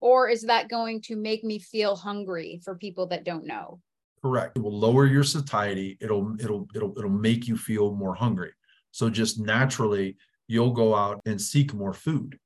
A: or is that going to make me feel hungry for people that don't know?
B: Correct. It will lower your satiety. It'll it'll it'll it'll make you feel more hungry. So just naturally, you'll go out and seek more food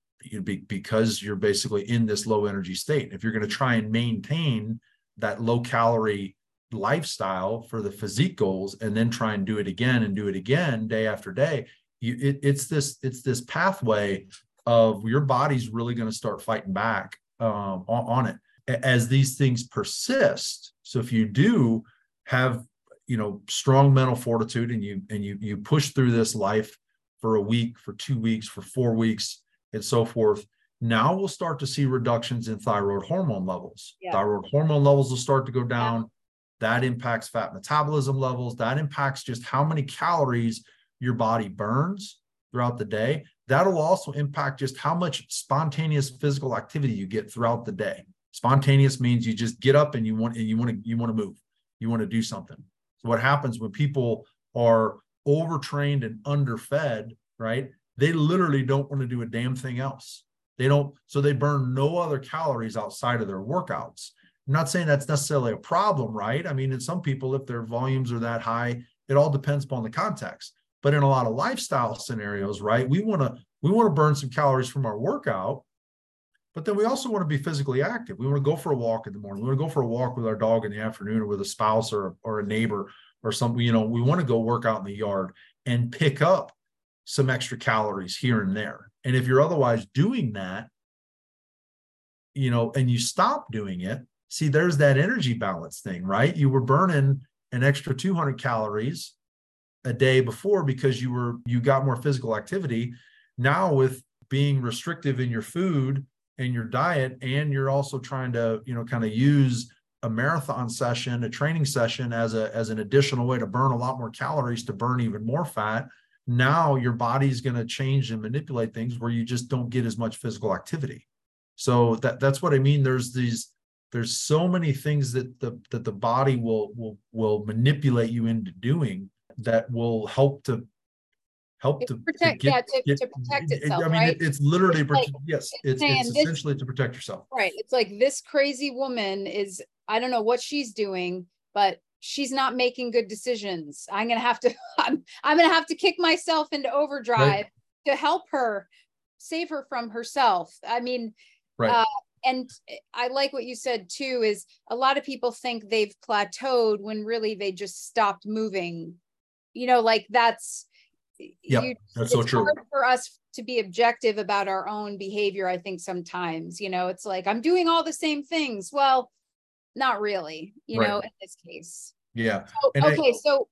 B: be, because you're basically in this low energy state. If you're going to try and maintain that low calorie lifestyle for the physique goals and then try and do it again and do it again day after day you, it, it's this it's this pathway of your body's really going to start fighting back um, on, on it as these things persist so if you do have you know strong mental fortitude and you and you you push through this life for a week, for two weeks, for four weeks, and so forth. Now we'll start to see reductions in thyroid hormone levels. Yeah. Thyroid hormone levels will start to go down. That impacts fat metabolism levels. That impacts just how many calories your body burns throughout the day. That'll also impact just how much spontaneous physical activity you get throughout the day. Spontaneous means you just get up and you want and you want to you want to move. You want to do something. So what happens when people are overtrained and underfed, right? They literally don't want to do a damn thing else. They don't, so they burn no other calories outside of their workouts. I'm not saying that's necessarily a problem, right? I mean, in some people, if their volumes are that high, it all depends upon the context. But in a lot of lifestyle scenarios, right, we want to we want to burn some calories from our workout, but then we also want to be physically active. We want to go for a walk in the morning. We want to go for a walk with our dog in the afternoon or with a spouse or, or a neighbor or something. You know, we want to go work out in the yard and pick up some extra calories here and there. And if you're otherwise doing that, you know, and you stop doing it, see, there's that energy balance thing, right? You were burning an extra 200 calories a day before because you were you got more physical activity. Now with being restrictive in your food and your diet, and you're also trying to, you know, kind of use a marathon session, a training session as a as an additional way to burn a lot more calories to burn even more fat now your body's going to change and manipulate things where you just don't get as much physical activity so that that's what i mean there's these there's so many things that the that the body will will will manipulate you into doing that will help to help to
A: protect to get, yeah to, get, to protect itself i mean right?
B: it's literally it's like, yes it's, it's, it's essentially this, to protect yourself
A: right it's like this crazy woman is i don't know what she's doing but she's not making good decisions. I'm gonna have to [LAUGHS] I'm I'm gonna have to kick myself into overdrive right. to help her save her from herself. I mean, right. Uh, and I like what you said too. Is a lot of people think they've plateaued when really they just stopped moving. You know, like that's
B: yeah, that's so true.
A: for us to be objective about our own behavior. I think sometimes, you know, it's like I'm doing all the same things. Well, not really, you right. know, in this case.
B: Yeah.
A: So, okay, I, so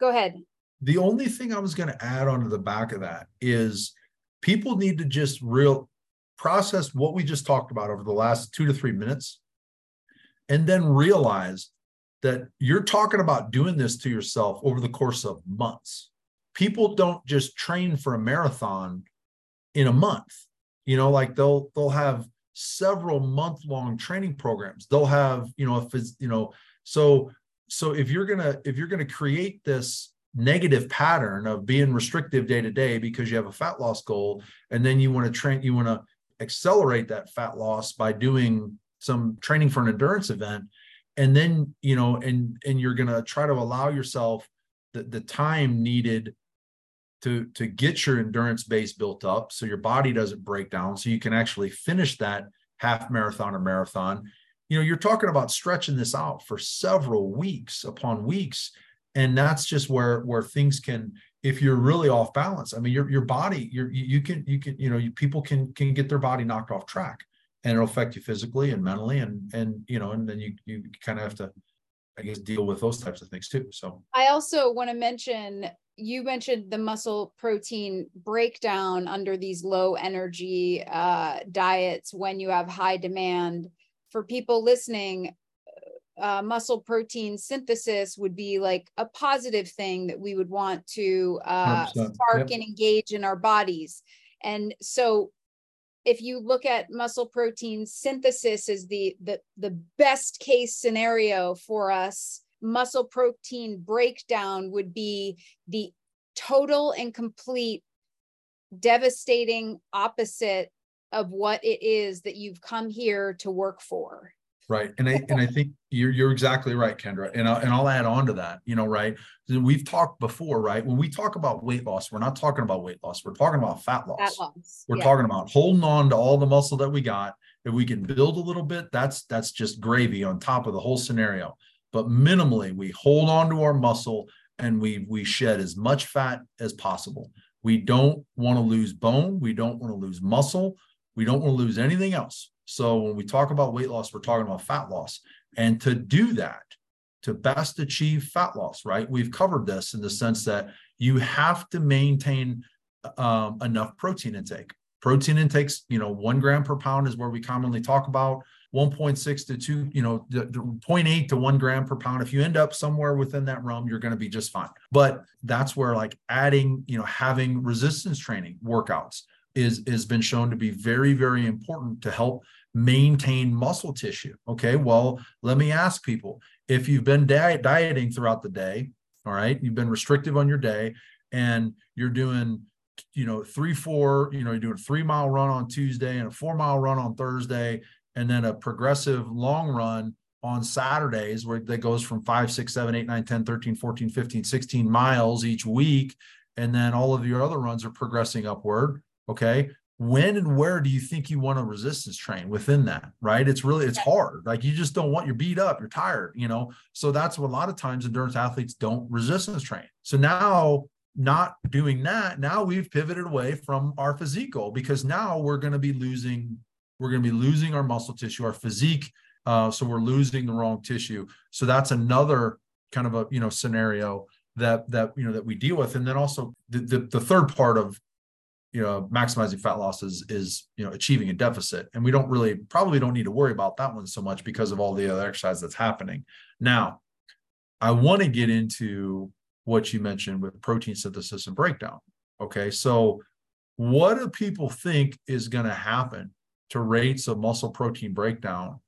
A: go ahead.
B: The only thing I was going to add onto the back of that is people need to just real process what we just talked about over the last two to three minutes and then realize that you're talking about doing this to yourself over the course of months. People don't just train for a marathon in a month. You know, like they'll they'll have several month long training programs. They'll have, you know, if it's, you know, so so if you're gonna if you're gonna create this negative pattern of being restrictive day to day because you have a fat loss goal, and then you want to train, you want to accelerate that fat loss by doing some training for an endurance event, and then you know, and and you're gonna try to allow yourself the, the time needed to to get your endurance base built up so your body doesn't break down so you can actually finish that half marathon or marathon. You know you're talking about stretching this out for several weeks upon weeks and that's just where where things can if you're really off balance i mean your your body your you can you can you know you, people can can get their body knocked off track and it'll affect you physically and mentally and and you know and then you you kind of have to i guess deal with those types of things too so
A: i also want to mention you mentioned the muscle protein breakdown under these low energy uh, diets when you have high demand. For people listening, uh, muscle protein synthesis would be like a positive thing that we would want to uh, spark yep. and engage in our bodies. And so if you look at muscle protein synthesis as the, the, the best case scenario for us, muscle protein breakdown would be the total and complete devastating opposite of what it is that you've come here to work for
B: right and i and i think you're you're exactly right kendra and I'll, and I'll add on to that you know right we've talked before right when we talk about weight loss we're not talking about weight loss we're talking about fat loss, fat loss. we're yeah. talking about holding on to all the muscle that we got if we can build a little bit that's that's just gravy on top of the whole scenario but minimally we hold on to our muscle and we we shed as much fat as possible. We don't want to lose bone, we don't want to lose muscle, we don't want to lose anything else. So when we talk about weight loss, we're talking about fat loss. And to do that, to best achieve fat loss, right? We've covered this in the sense that you have to maintain um, enough protein intake. Protein intakes, you know, one gram per pound is where we commonly talk about. 1.6 to 2, you know, the, the 0.8 to 1 gram per pound. If you end up somewhere within that realm, you're going to be just fine. But that's where like adding, you know, having resistance training workouts is has been shown to be very, very important to help maintain muscle tissue. Okay. Well, let me ask people if you've been diet, dieting throughout the day, all right, you've been restrictive on your day and you're doing you know three four you know you're doing a three mile run on tuesday and a four mile run on thursday and then a progressive long run on Saturdays where that goes from 5, 6, 7, 8, 9, 10, 13, 14, 15, 16 miles each week. And then all of your other runs are progressing upward. Okay. When and where do you think you want to resistance train within that? Right. It's really, it's hard. Like you just don't want, you're beat up, you're tired, you know? So that's what a lot of times endurance athletes don't resistance train. So now not doing that, now we've pivoted away from our physique goal because now we're going to be losing we're going to be losing our muscle tissue, our physique. Uh, so we're losing the wrong tissue. So that's another kind of a you know scenario that that you know that we deal with. And then also the the, the third part of you know maximizing fat loss is is you know achieving a deficit. And we don't really probably don't need to worry about that one so much because of all the other exercise that's happening. Now i want to get into what you mentioned with protein synthesis and breakdown. Okay so what do people think is going to happen to rates of muscle protein breakdown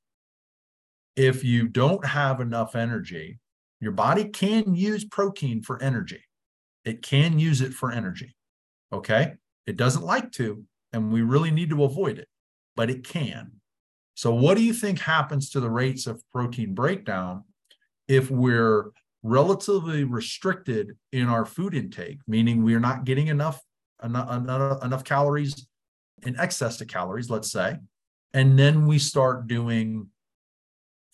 B: if you don't have enough energy? Your body can use protein for energy. It can use it for energy. Okay it doesn't like to and we really need to avoid it but it can so what do you think happens to the rates of protein breakdown if we're relatively restricted in our food intake meaning we're not getting enough enough, enough, enough calories in excess to calories, let's say, and then we start doing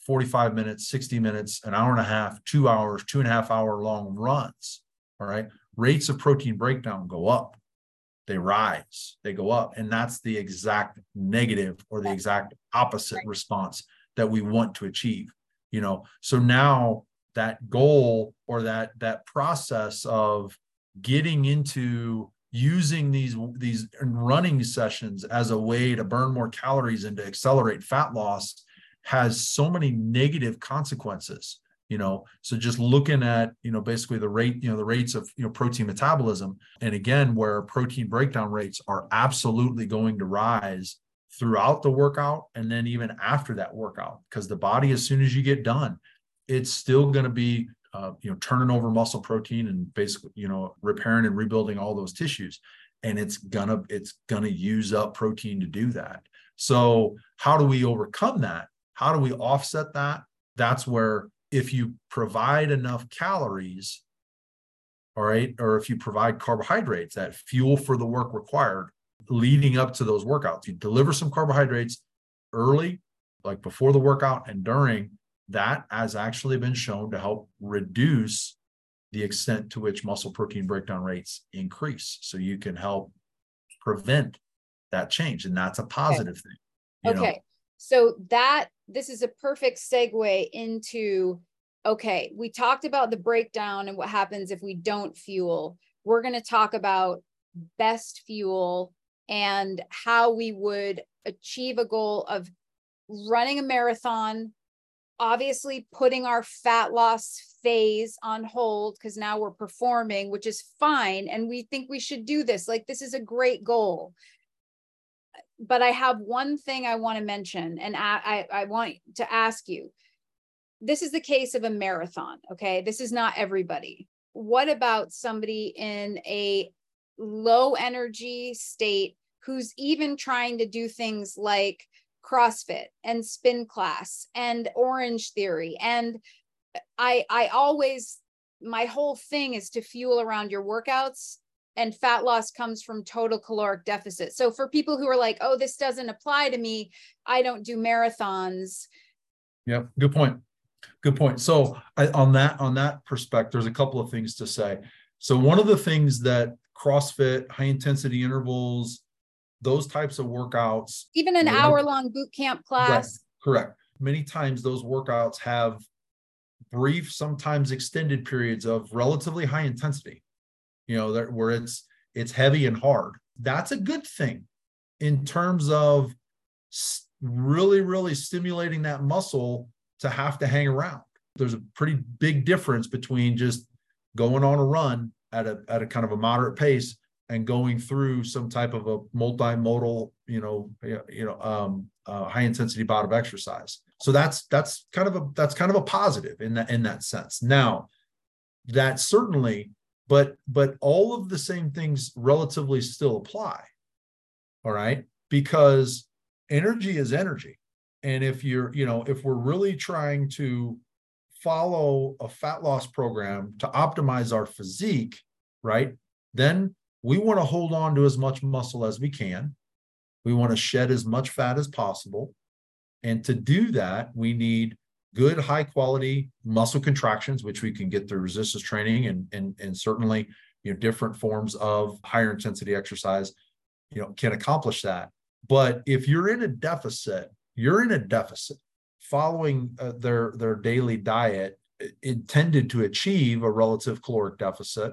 B: 45 minutes, 60 minutes, an hour and a half, two hours, two and a half hour long runs. All right. Rates of protein breakdown go up, they rise, they go up. And that's the exact negative or the exact opposite response that we want to achieve. You know, so now that goal or that that process of getting into using these these running sessions as a way to burn more calories and to accelerate fat loss has so many negative consequences you know so just looking at you know basically the rate you know the rates of you know protein metabolism and again where protein breakdown rates are absolutely going to rise throughout the workout and then even after that workout because the body as soon as you get done it's still going to be uh, you know turning over muscle protein and basically you know repairing and rebuilding all those tissues and it's gonna it's gonna use up protein to do that. So how do we overcome that? How do we offset that? That's where if you provide enough calories all right or if you provide carbohydrates that fuel for the work required leading up to those workouts you deliver some carbohydrates early like before the workout and during that has actually been shown to help reduce the extent to which muscle protein breakdown rates increase. So you can help prevent that change. And that's a positive okay.
A: thing. okay. Know? So that this is a perfect segue into okay, we talked about the breakdown and what happens if we don't fuel. We're going to talk about best fuel and how we would achieve a goal of running a marathon obviously putting our fat loss phase on hold because now we're performing, which is fine. And we think we should do this. Like, this is a great goal. But I have one thing I want to mention, and I, I, I want to ask you this is the case of a marathon. Okay. This is not everybody. What about somebody in a low energy state who's even trying to do things like CrossFit and spin class and Orangetheory. And I I always my whole thing is to fuel around your workouts and fat loss comes from total caloric deficit. So for people who are like, "Oh, this doesn't apply to me. I don't do marathons."
B: Yeah, good point. Good point. So I, on that on that perspective, there's a couple of things to say. So one of the things that CrossFit, high intensity intervals, those types of workouts
A: even an hour long boot camp class
B: right, correct many times those workouts have brief sometimes extended periods of relatively high intensity you know, where it's it's heavy and hard. That's a good thing in terms of really, really stimulating that muscle to have to hang around. There's a pretty big difference between just going on a run at a at a kind of a moderate pace and going through some type of a multimodal, you know, you know, um, uh, high intensity bout of exercise. So that's that's kind of a that's kind of a positive in that in that sense. Now, that certainly, but but all of the same things relatively still apply. All right, because energy is energy, and if you're you know if we're really trying to follow a fat loss program to optimize our physique, right? Then we want to hold on to as much muscle as we can. We want to shed as much fat as possible. And to do that, we need good, high quality muscle contractions, which we can get through resistance training and, and, and certainly you know different forms of higher intensity exercise you know can accomplish that. But if you're in a deficit you're in a deficit following uh, their their daily diet intended to achieve a relative caloric deficit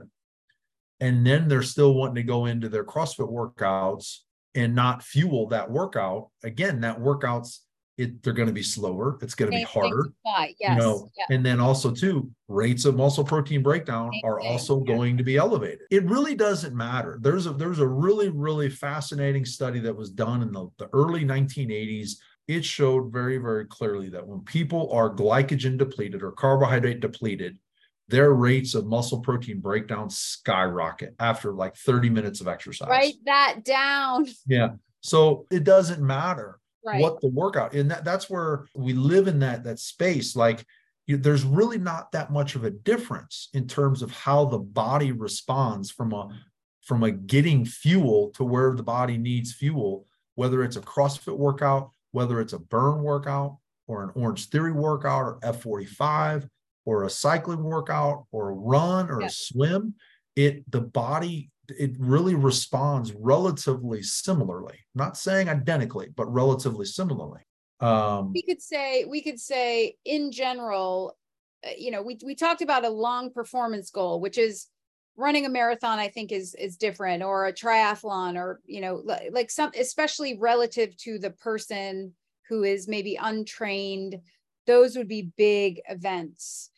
B: and then they're still wanting to go into their CrossFit workouts and not fuel that workout, again, that workout's it, they're going to be slower. It's going to be harder.
A: Yes.
B: You know, yeah. and then also too, rates of muscle protein breakdown Same are thing. also yeah. going to be elevated. It really doesn't matter. There's a there's a really really fascinating study that was done in the, the early 1980s. It showed very very clearly that when people are glycogen depleted or carbohydrate depleted, their rates of muscle protein breakdown skyrocket after like 30 minutes of exercise.
A: Write that down.
B: Yeah. So it doesn't matter right. what the workout, and that, that's where we live in that that space. Like you, there's really not that much of a difference in terms of how the body responds from a from a getting fuel to where the body needs fuel, whether it's a CrossFit workout, whether it's a burn workout or an Orangetheory workout or F45 or a cycling workout or a run or a swim, it the body it really responds relatively similarly. not saying identically, but relatively similarly.
A: Um, we could say we could say in general, uh, you know, we we talked about a long performance goal, which is running a marathon. I think is is different, or a triathlon, or you know, like some, especially relative to the person who is maybe untrained. Those would be big events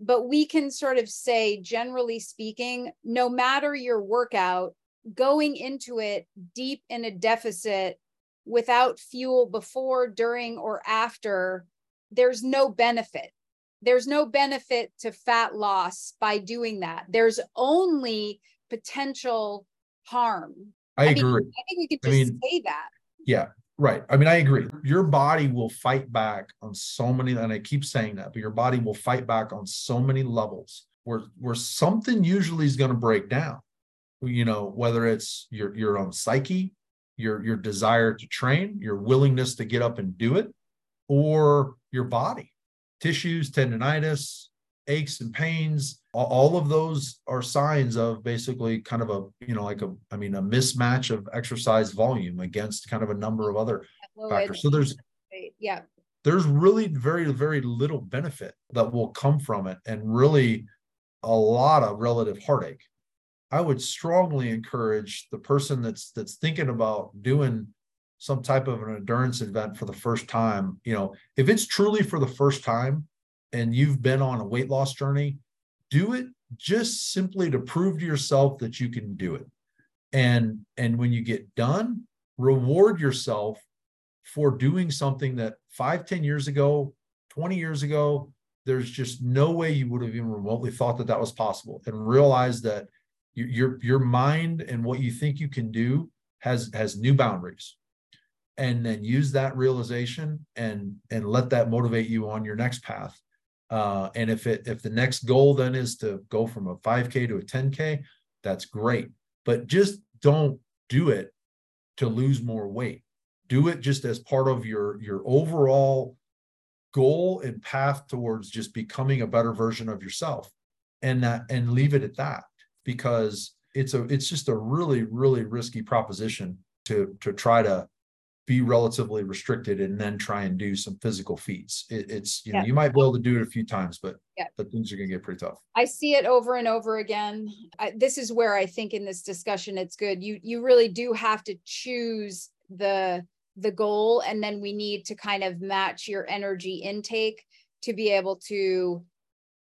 A: but we can sort of say, generally speaking, no matter your workout, going into it deep in a deficit without fuel before, during, or after, there's no benefit. There's no benefit to fat loss by doing that. There's only potential harm.
B: I, I agree. Mean,
A: I think we could just I mean, say that.
B: Yeah. Right. I mean, I agree. Mm-hmm. Your body will fight back on so many, and I keep saying that, but your body will fight back on so many levels where where something usually is going to break down. You know, whether it's your your own psyche, your your desire to train, your willingness to get up and do it, or your body, tissues, tendonitis, aches and pains all of those are signs of basically kind of a you know like a i mean a mismatch of exercise volume against kind of a number of other factors. So there's
A: yeah.
B: there's really very very little benefit that will come from it and really a lot of relative heartache. I would strongly encourage the person that's that's thinking about doing some type of an endurance event for the first time you know if it's truly for the first time and you've been on a weight loss journey, do it just simply to prove to yourself that you can do it. And and when you get done, reward yourself for doing something that five, ten years ago, 20 years ago, there's just no way you would have even remotely thought that that was possible. And realize that your your mind and what you think you can do has has new boundaries. And then use that realization and and let that motivate you on your next path uh, and if it if the next goal then is to go from a 5K to a 10K, that's great. But just don't do it to lose more weight. Do it just as part of your your overall goal and path towards just becoming a better version of yourself. And that and leave it at that because it's a it's just a really really risky proposition to to try to be relatively restricted and then try and do some physical feats. It, it's you know you might be able to do it a few times, but
A: Yeah.
B: but things are gonna get pretty tough.
A: I see it over and over again. I, this is where I think in this discussion it's good. You you really do have to choose the the goal, and then we need to kind of match your energy intake to be able to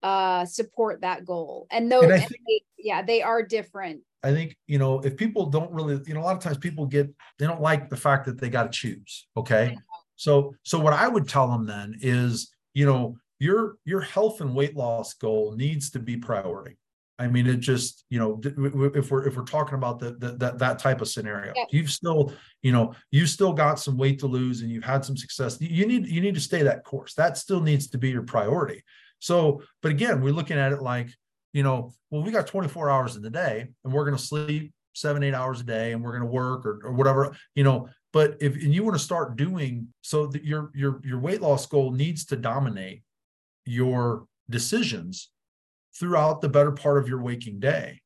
A: uh support that goal. And those,
B: And I
A: and they- yeah, they are different.
B: I think, you know, if people don't really, you know, a lot of times people get, they don't like the fact that they got to choose. Okay. So, so what I would tell them then is, you know, your, your health and weight loss goal needs to be priority. I mean, it just, you know, th- w- w- if we're, if we're talking about the, the, that, that type of scenario,
A: Yeah.
B: you've still, you know, you still got some weight to lose and you've had some success. You need, you need to stay that course. That still needs to be your priority. So, but again, we're looking at it like, you know, well, we got 24 hours in the day and we're going to sleep seven, eight hours a day and we're going to work or, or whatever, you know, but if, and you want to start doing so that your, your, your weight loss goal needs to dominate your decisions throughout the better part of your waking day.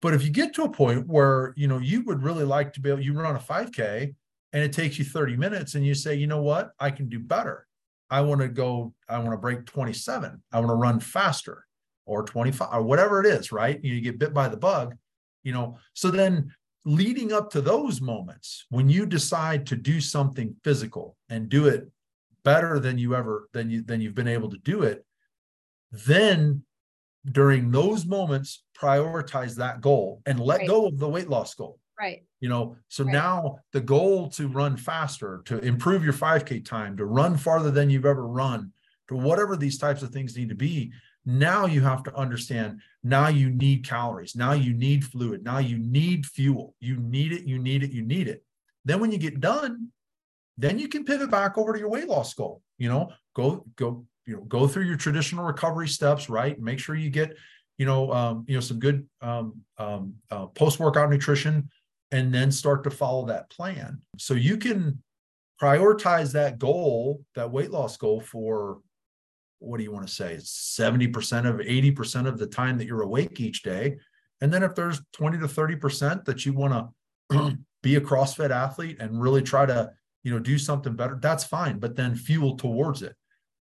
B: But if you get to a point where, you know, you would really like to be able, you run a 5K and it takes you 30 minutes and you say, you know what, I can do better. I want to go, I want to break 27. I want to run faster or 25 or whatever it is, right? You get bit by the bug, you know. So then leading up to those moments, when you decide to do something physical and do it better than you ever than you than you've been able to do it, then during those moments, prioritize that goal and let
A: Right.
B: go of the weight loss goal
A: Right.
B: you know so
A: Right.
B: now the goal to run faster to improve your 5k time to run farther than you've ever run to whatever these types of things need to be now you have to understand now you need calories now you need fluid now you need fuel. You need it you need it you need it. Then when you get done then you can pivot back over to your weight loss goal you know? Go go you know go through your traditional recovery steps right? Make sure you get you know um, you know some good um, um, uh, post workout nutrition and then start to follow that plan. So you can prioritize that goal, that weight loss goal for what do you want to say? 70% of 80% of the time that you're awake each day. And then if there's 20 to 30% that you want [CLEARS THROAT] to be a CrossFit athlete and really try to, you know, do something better, that's fine, but then fuel towards it.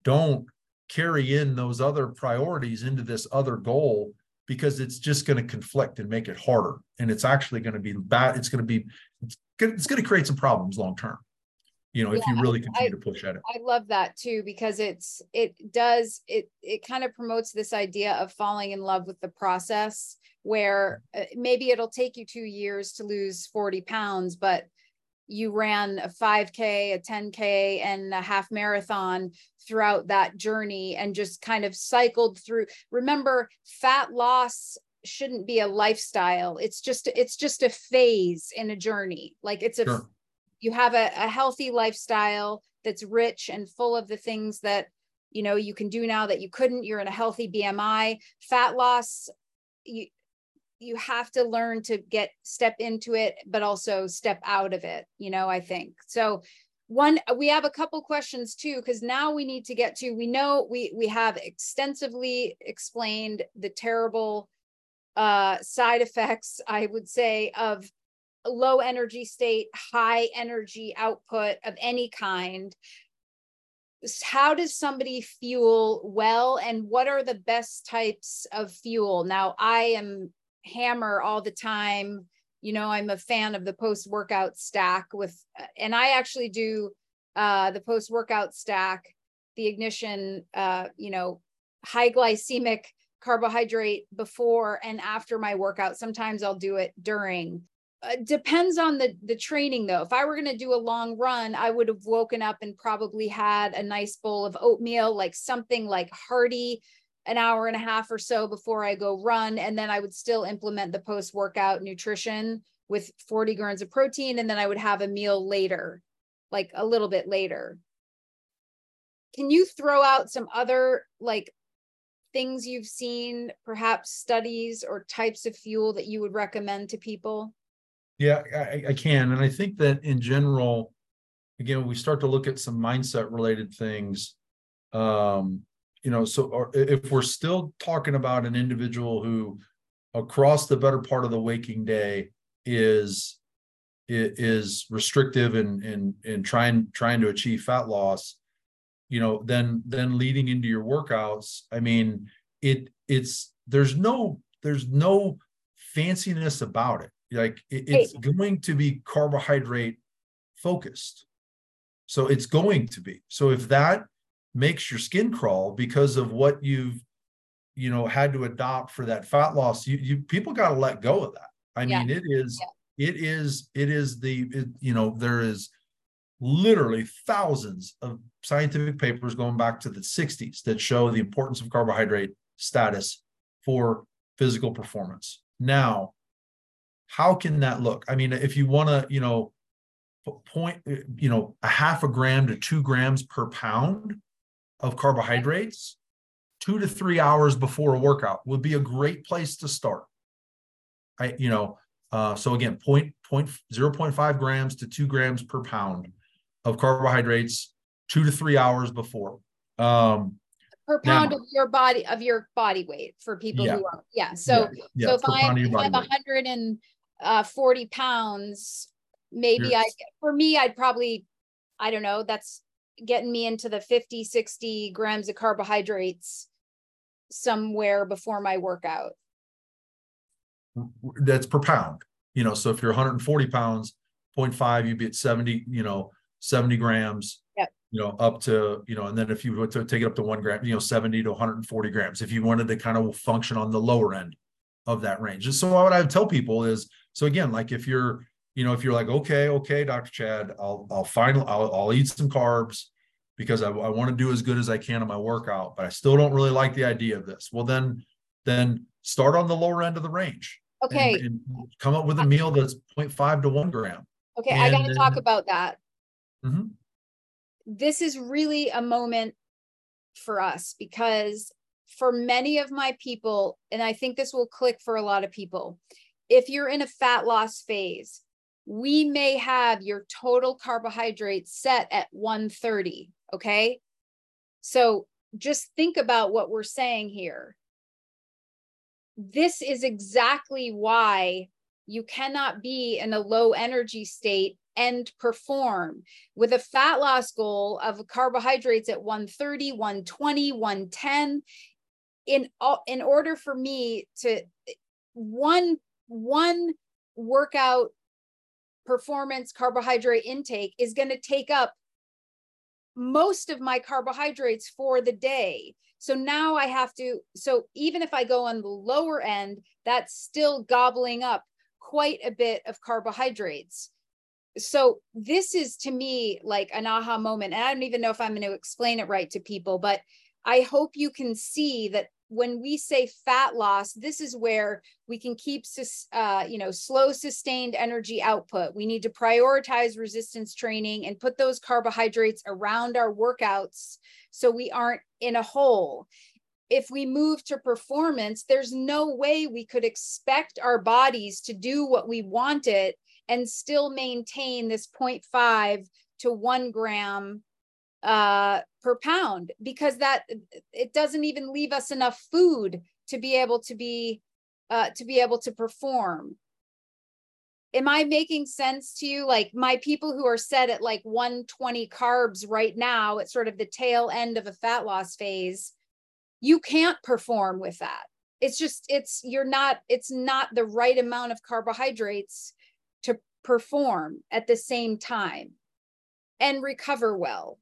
B: Don't carry in those other priorities into this other goal because it's just going to conflict and make it harder and it's actually going to be bad it's going to be it's going, to create some problems long term you know if you really continue
A: I-
B: to push at it.
A: I love that too because it's it does it it kind of promotes this idea of falling in love with the process where uh, maybe it'll take you 2 years to lose 40 pounds but you ran a 5k a 10k and a half marathon throughout that journey and just kind of cycled through. Remember fat loss shouldn't be a lifestyle. It's just it's just a phase in a journey. Like it's a
B: Sure.
A: You have a, a healthy lifestyle that's rich and full of the things that you know you can do now that you couldn't. You're in a healthy bmi fat loss you you have to learn to get step into it but also step out of it you know i think. So one we have a couple questions too because now we need to get to we know we we have extensively explained the terrible uh side effects i would say of low energy state, high energy output of any kind. How does somebody fuel well and what are the best types of fuel? Now, I am hammer all the time. You know, I'm a fan of the post workout stack with, uh, and I actually do uh, the post workout stack, the ignition, uh, you know, high glycemic carbohydrate before and after my workout. Sometimes I'll do it during uh, depends on the the training though. If i were going to do a long run i would have woken up and probably had a nice bowl of oatmeal like something like hearty an hour and a half or so before i go run and then i would still implement the post workout nutrition with 40 grams of protein and then i would have a meal later like a little bit later. Can you throw out some other like things you've seen perhaps studies or types of fuel that you would recommend to people
B: yeah I, I can and i think that in general again we start to look at some mindset related things um you know so if we're still talking about an individual who across the better part of the waking day is is restrictive and in, in trying trying to achieve fat loss, you know, then then leading into your workouts, I mean, it it's there's no there's no fanciness about it. Like it, it's hey. going to be carbohydrate focused. So it's going to be. So if that makes your skin crawl because of what you've you know had to adopt for that fat loss, you, you people got to let go of that. I yeah. mean, it is yeah. it is it is the it, you know there is literally thousands of scientific papers going back to the 60s that show the importance of carbohydrate status for physical performance. Now, how can that look? I mean, if you want to, you know, point, you know, a half a gram to two grams per pound of carbohydrates, two to three hours before a workout would be a great place to start. I, you know, uh, so again, point, point, 0.5 grams to two grams per pound of carbohydrates, two to three hours before. Um,
A: per pound now, of your body of your body weight for people yeah, who are yeah. So yeah, yeah, so if I'm, if I'm 140 uh, 40 pounds, maybe You're, I for me I'd probably I don't know that's getting me into the 50 60 grams of carbohydrates somewhere before my workout
B: that's per pound you know so if you're 140 pounds 0.5 you'd be at 70 you know 70 grams
A: yep.
B: you know up to you know and then if you were to take it up to one gram you know 70 to 140 grams if you wanted to kind of function on the lower end of that range and so what i would tell people is so again like if you're you know, if you're like, okay, okay, Dr. Chad, I'll I'll finally, I'll, I'll eat some carbs because I, I want to do as good as I can on my workout, but I still don't really like the idea of this. Well, then then start on the lower end of the range.
A: Okay.
B: And, and come up with a meal that's 0.5 to one gram.
A: Okay, and I got to talk about that. Mm-hmm. This is really a moment for us because for many of my people, and I think this will click for a lot of people, if you're in a fat loss phase, we may have your total carbohydrates set at 130. Okay. So just think about what we're saying here. This is exactly why you cannot be in a low energy state and perform with a fat loss goal of carbohydrates at 130 120 110 in all, in order for me to one one workout performance carbohydrate intake is going to take up most of my carbohydrates for the day. So now I have to, so even if I go on the lower end, that's still gobbling up quite a bit of carbohydrates. So this is to me like an aha moment. And I don't even know if I'm going to explain it right to people, but I hope you can see that when we say fat loss, this is where we can keep, uh, you know, slow sustained energy output. We need to prioritize resistance training and put those carbohydrates around our workouts so we aren't in a hole. If we move to performance, there's no way we could expect our bodies to do what we want it and still maintain this 0.5 to one gram uh, per pound because that it doesn't even leave us enough food to be able to be uh, to be able to perform. Am i making sense to you? Like my people who are set at like 120 carbs right now at sort of the tail end of a fat loss phase you can't perform with that. It's just it's you're not it's not the right amount of carbohydrates to perform at the same time and recover well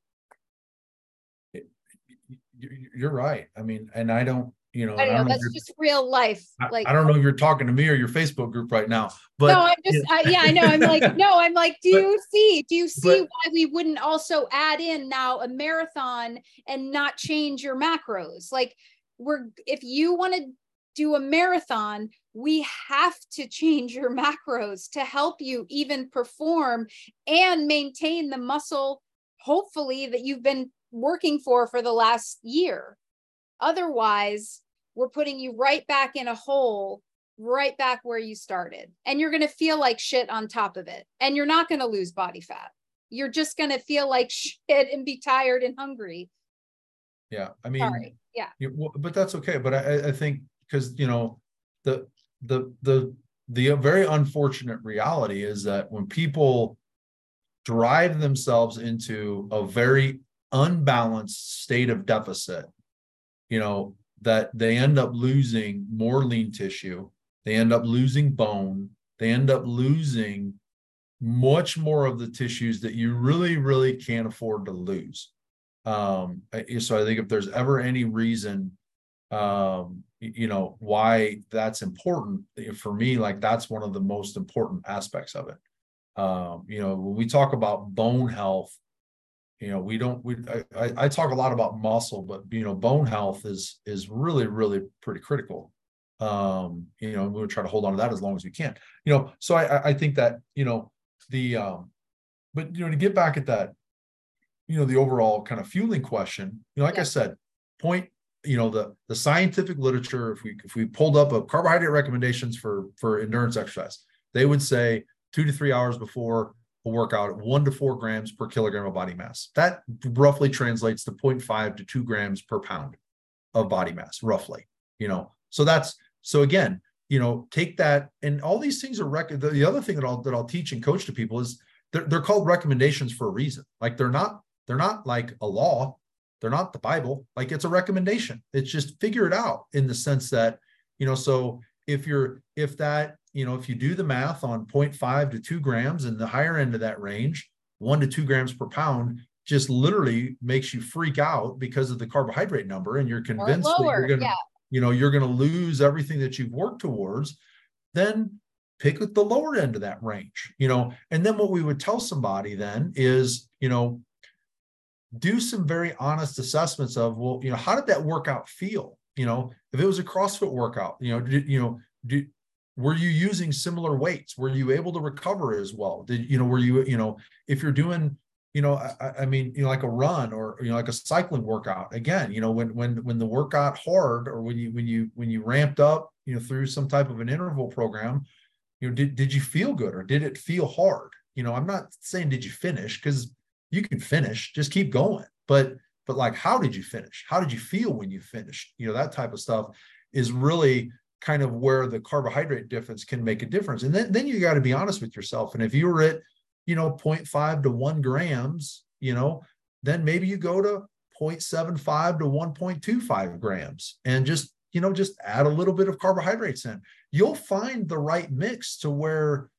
B: you're right. I mean, and I don't, you know,
A: I don't know, that's know just real life.
B: Like I, I, don't know if you're talking to me or your Facebook group right now, but
A: no, I'm just, I, yeah, I know. I'm like, [LAUGHS] no, I'm like, do but, you see, do you see but, why we wouldn't also add in now a marathon and not change your macros? Like, we're, if you want to do a marathon, we have to change your macros to help you even perform and maintain the muscle, hopefully, that you've been working for for the last year. Otherwise, we're putting you right back in a hole, right back where you started. And you're going to feel like shit on top of it. And you're not going to lose body fat. You're just going to feel like [LAUGHS] shit and be tired and hungry.
B: Yeah. I mean,
A: Sorry. yeah.
B: You, but that's okay. But I, I think because, you know, the, the, the, the uh, very unfortunate reality is that when people drive themselves into a very unbalanced state of deficit, you know, that they end up losing more lean tissue, they end up losing bone, they end up losing much more of the tissues that you really, really can't afford to lose. Um, so I think if there's ever any reason, um, you know, why that's important for me, like that's one of the most important aspects of it. Um, you know, when we talk about bone health, you know, we don't, we, I, I talk a lot about muscle, but you know, bone health is, is really, really pretty critical. Um, you know, we would try to hold on to that as long as we can, you know, so I, I think that, you know, the, um, but you know, to get back at that, you know the overall kind of fueling question you know like yeah. i said point you know the the scientific literature if we if we pulled up a carbohydrate recommendations for for endurance exercise they would say two to three hours before a workout one to four grams per kilogram of body mass that roughly translates to 0.5 to 2 grams per pound of body mass roughly you know so that's so again you know take that and all these things are rec- the, the other thing that i'll that i'll teach and coach to people is they're, they're called recommendations for a reason like they're not they're not like a law. They're not the Bible. Like it's a recommendation. It's just figure it out in the sense that, you know, so if you're, if that, you know, if you do the math on 0.5 to two grams and the higher end of that range, one to two grams per pound, just literally makes you freak out because of the carbohydrate number and you're convinced lower, that you're gonna, yeah. you know, you're gonna lose everything that you've worked towards, then pick the lower end of that range, you know. And then what we would tell somebody then is, you know, do some very honest assessments of well you know how did that workout feel you know if it was a crossfit workout you know you know do, were you using similar weights were you able to recover as well did you know were you you know if you're doing you know I, I, mean you know like a run or you know like a cycling workout again you know when when when the work got hard or when you when you when you ramped up you know through some type of an interval program you know did, did you feel good or did it feel hard you know i'm not saying did you finish because you can finish, just keep going. But but like how did you finish? How did you feel when you finished? You know, that type of stuff is really kind of where the carbohydrate difference can make a difference. And then, then you got to be honest with yourself. And if you were at, you know, 0.5 to 1 grams, you know, then maybe you go to 0.75 to 1.25 grams and just, you know, just add a little bit of carbohydrates in. You'll find the right mix to where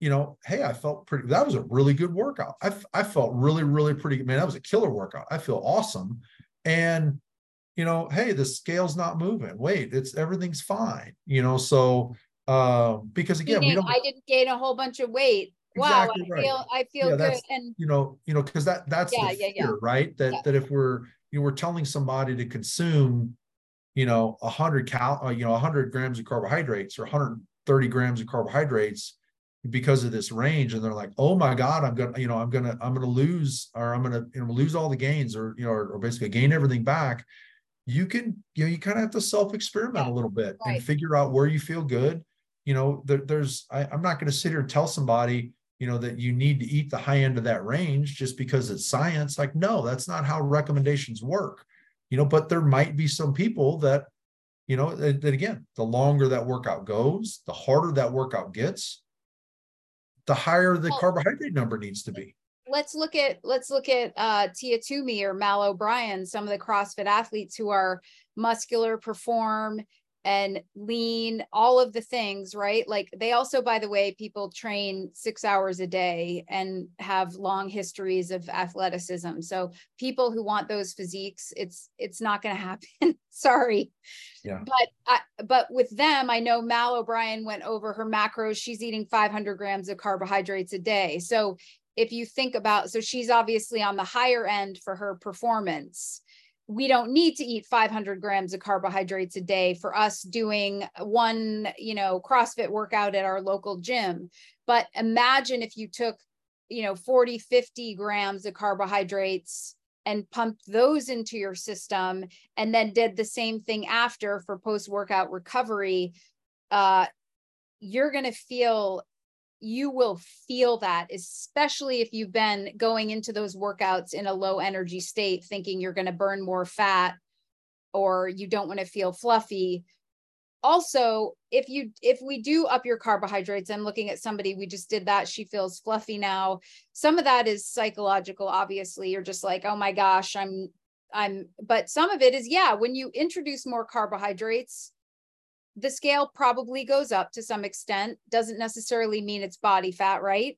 B: you know, hey, I felt pretty, that was a really good workout. I, I felt really, really pretty, man, that was a killer workout. I feel awesome. And, you know, hey, the scale's not moving. Wait, it's everything's fine. You know, so uh, because again,
A: we don't, I didn't gain a whole bunch of weight. Exactly wow, I feel I feel yeah, good. And
B: you know, you know, because that that's yeah, the fear, yeah, right? That that if we're you know we're telling somebody to consume, you know, a hundred cal, uh, you know, hundred grams of carbohydrates or 130 grams of carbohydrates, because of this range and they're like oh my god i'm gonna you know i'm gonna i'm gonna lose or i'm gonna you know lose all the gains or you know or, or basically gain everything back you can you know you kind of have to self experiment a little bit right. and figure out where you feel good you know there, there's I, i'm not going to sit here and tell somebody you know that you need to eat the high end of that range just because it's science like no that's not how recommendations work you know but there might be some people that you know that, that again the longer that workout goes the harder that workout gets the higher the well, carbohydrate number needs to be.
A: Let's look at let's look at uh, Tia Toomey or Mal O'Brien, some of the CrossFit athletes who are muscular, perform, and lean, all of the things, right? Like they also, by the way, people train six hours a day and have long histories of athleticism. So people who want those physiques, it's it's not going to happen. [LAUGHS] Sorry.
B: Yeah.
A: But I, but with them, I know Mal O'Brien went over her macros. She's eating 500 grams of carbohydrates a day. So if you think about, so she's obviously on the higher end for her performance. We don't need to eat 500 grams of carbohydrates a day for us doing one you know crossfit workout at our local gym. But imagine if you took you know 40 50 grams of carbohydrates and pumped those into your system and then did the same thing after for post workout recovery uh you're going to feel you will feel that, especially if you've been going into those workouts in a low energy state, thinking you're going to burn more fat or you don't want to feel fluffy. also if you if we do up your carbohydrates i'm looking at somebody we just did that she feels fluffy now some of that is psychological obviously you're just like oh my gosh i'm i'm but some of it is yeah when you introduce more carbohydrates the scale probably goes up to some extent. Doesn't necessarily mean it's body fat right?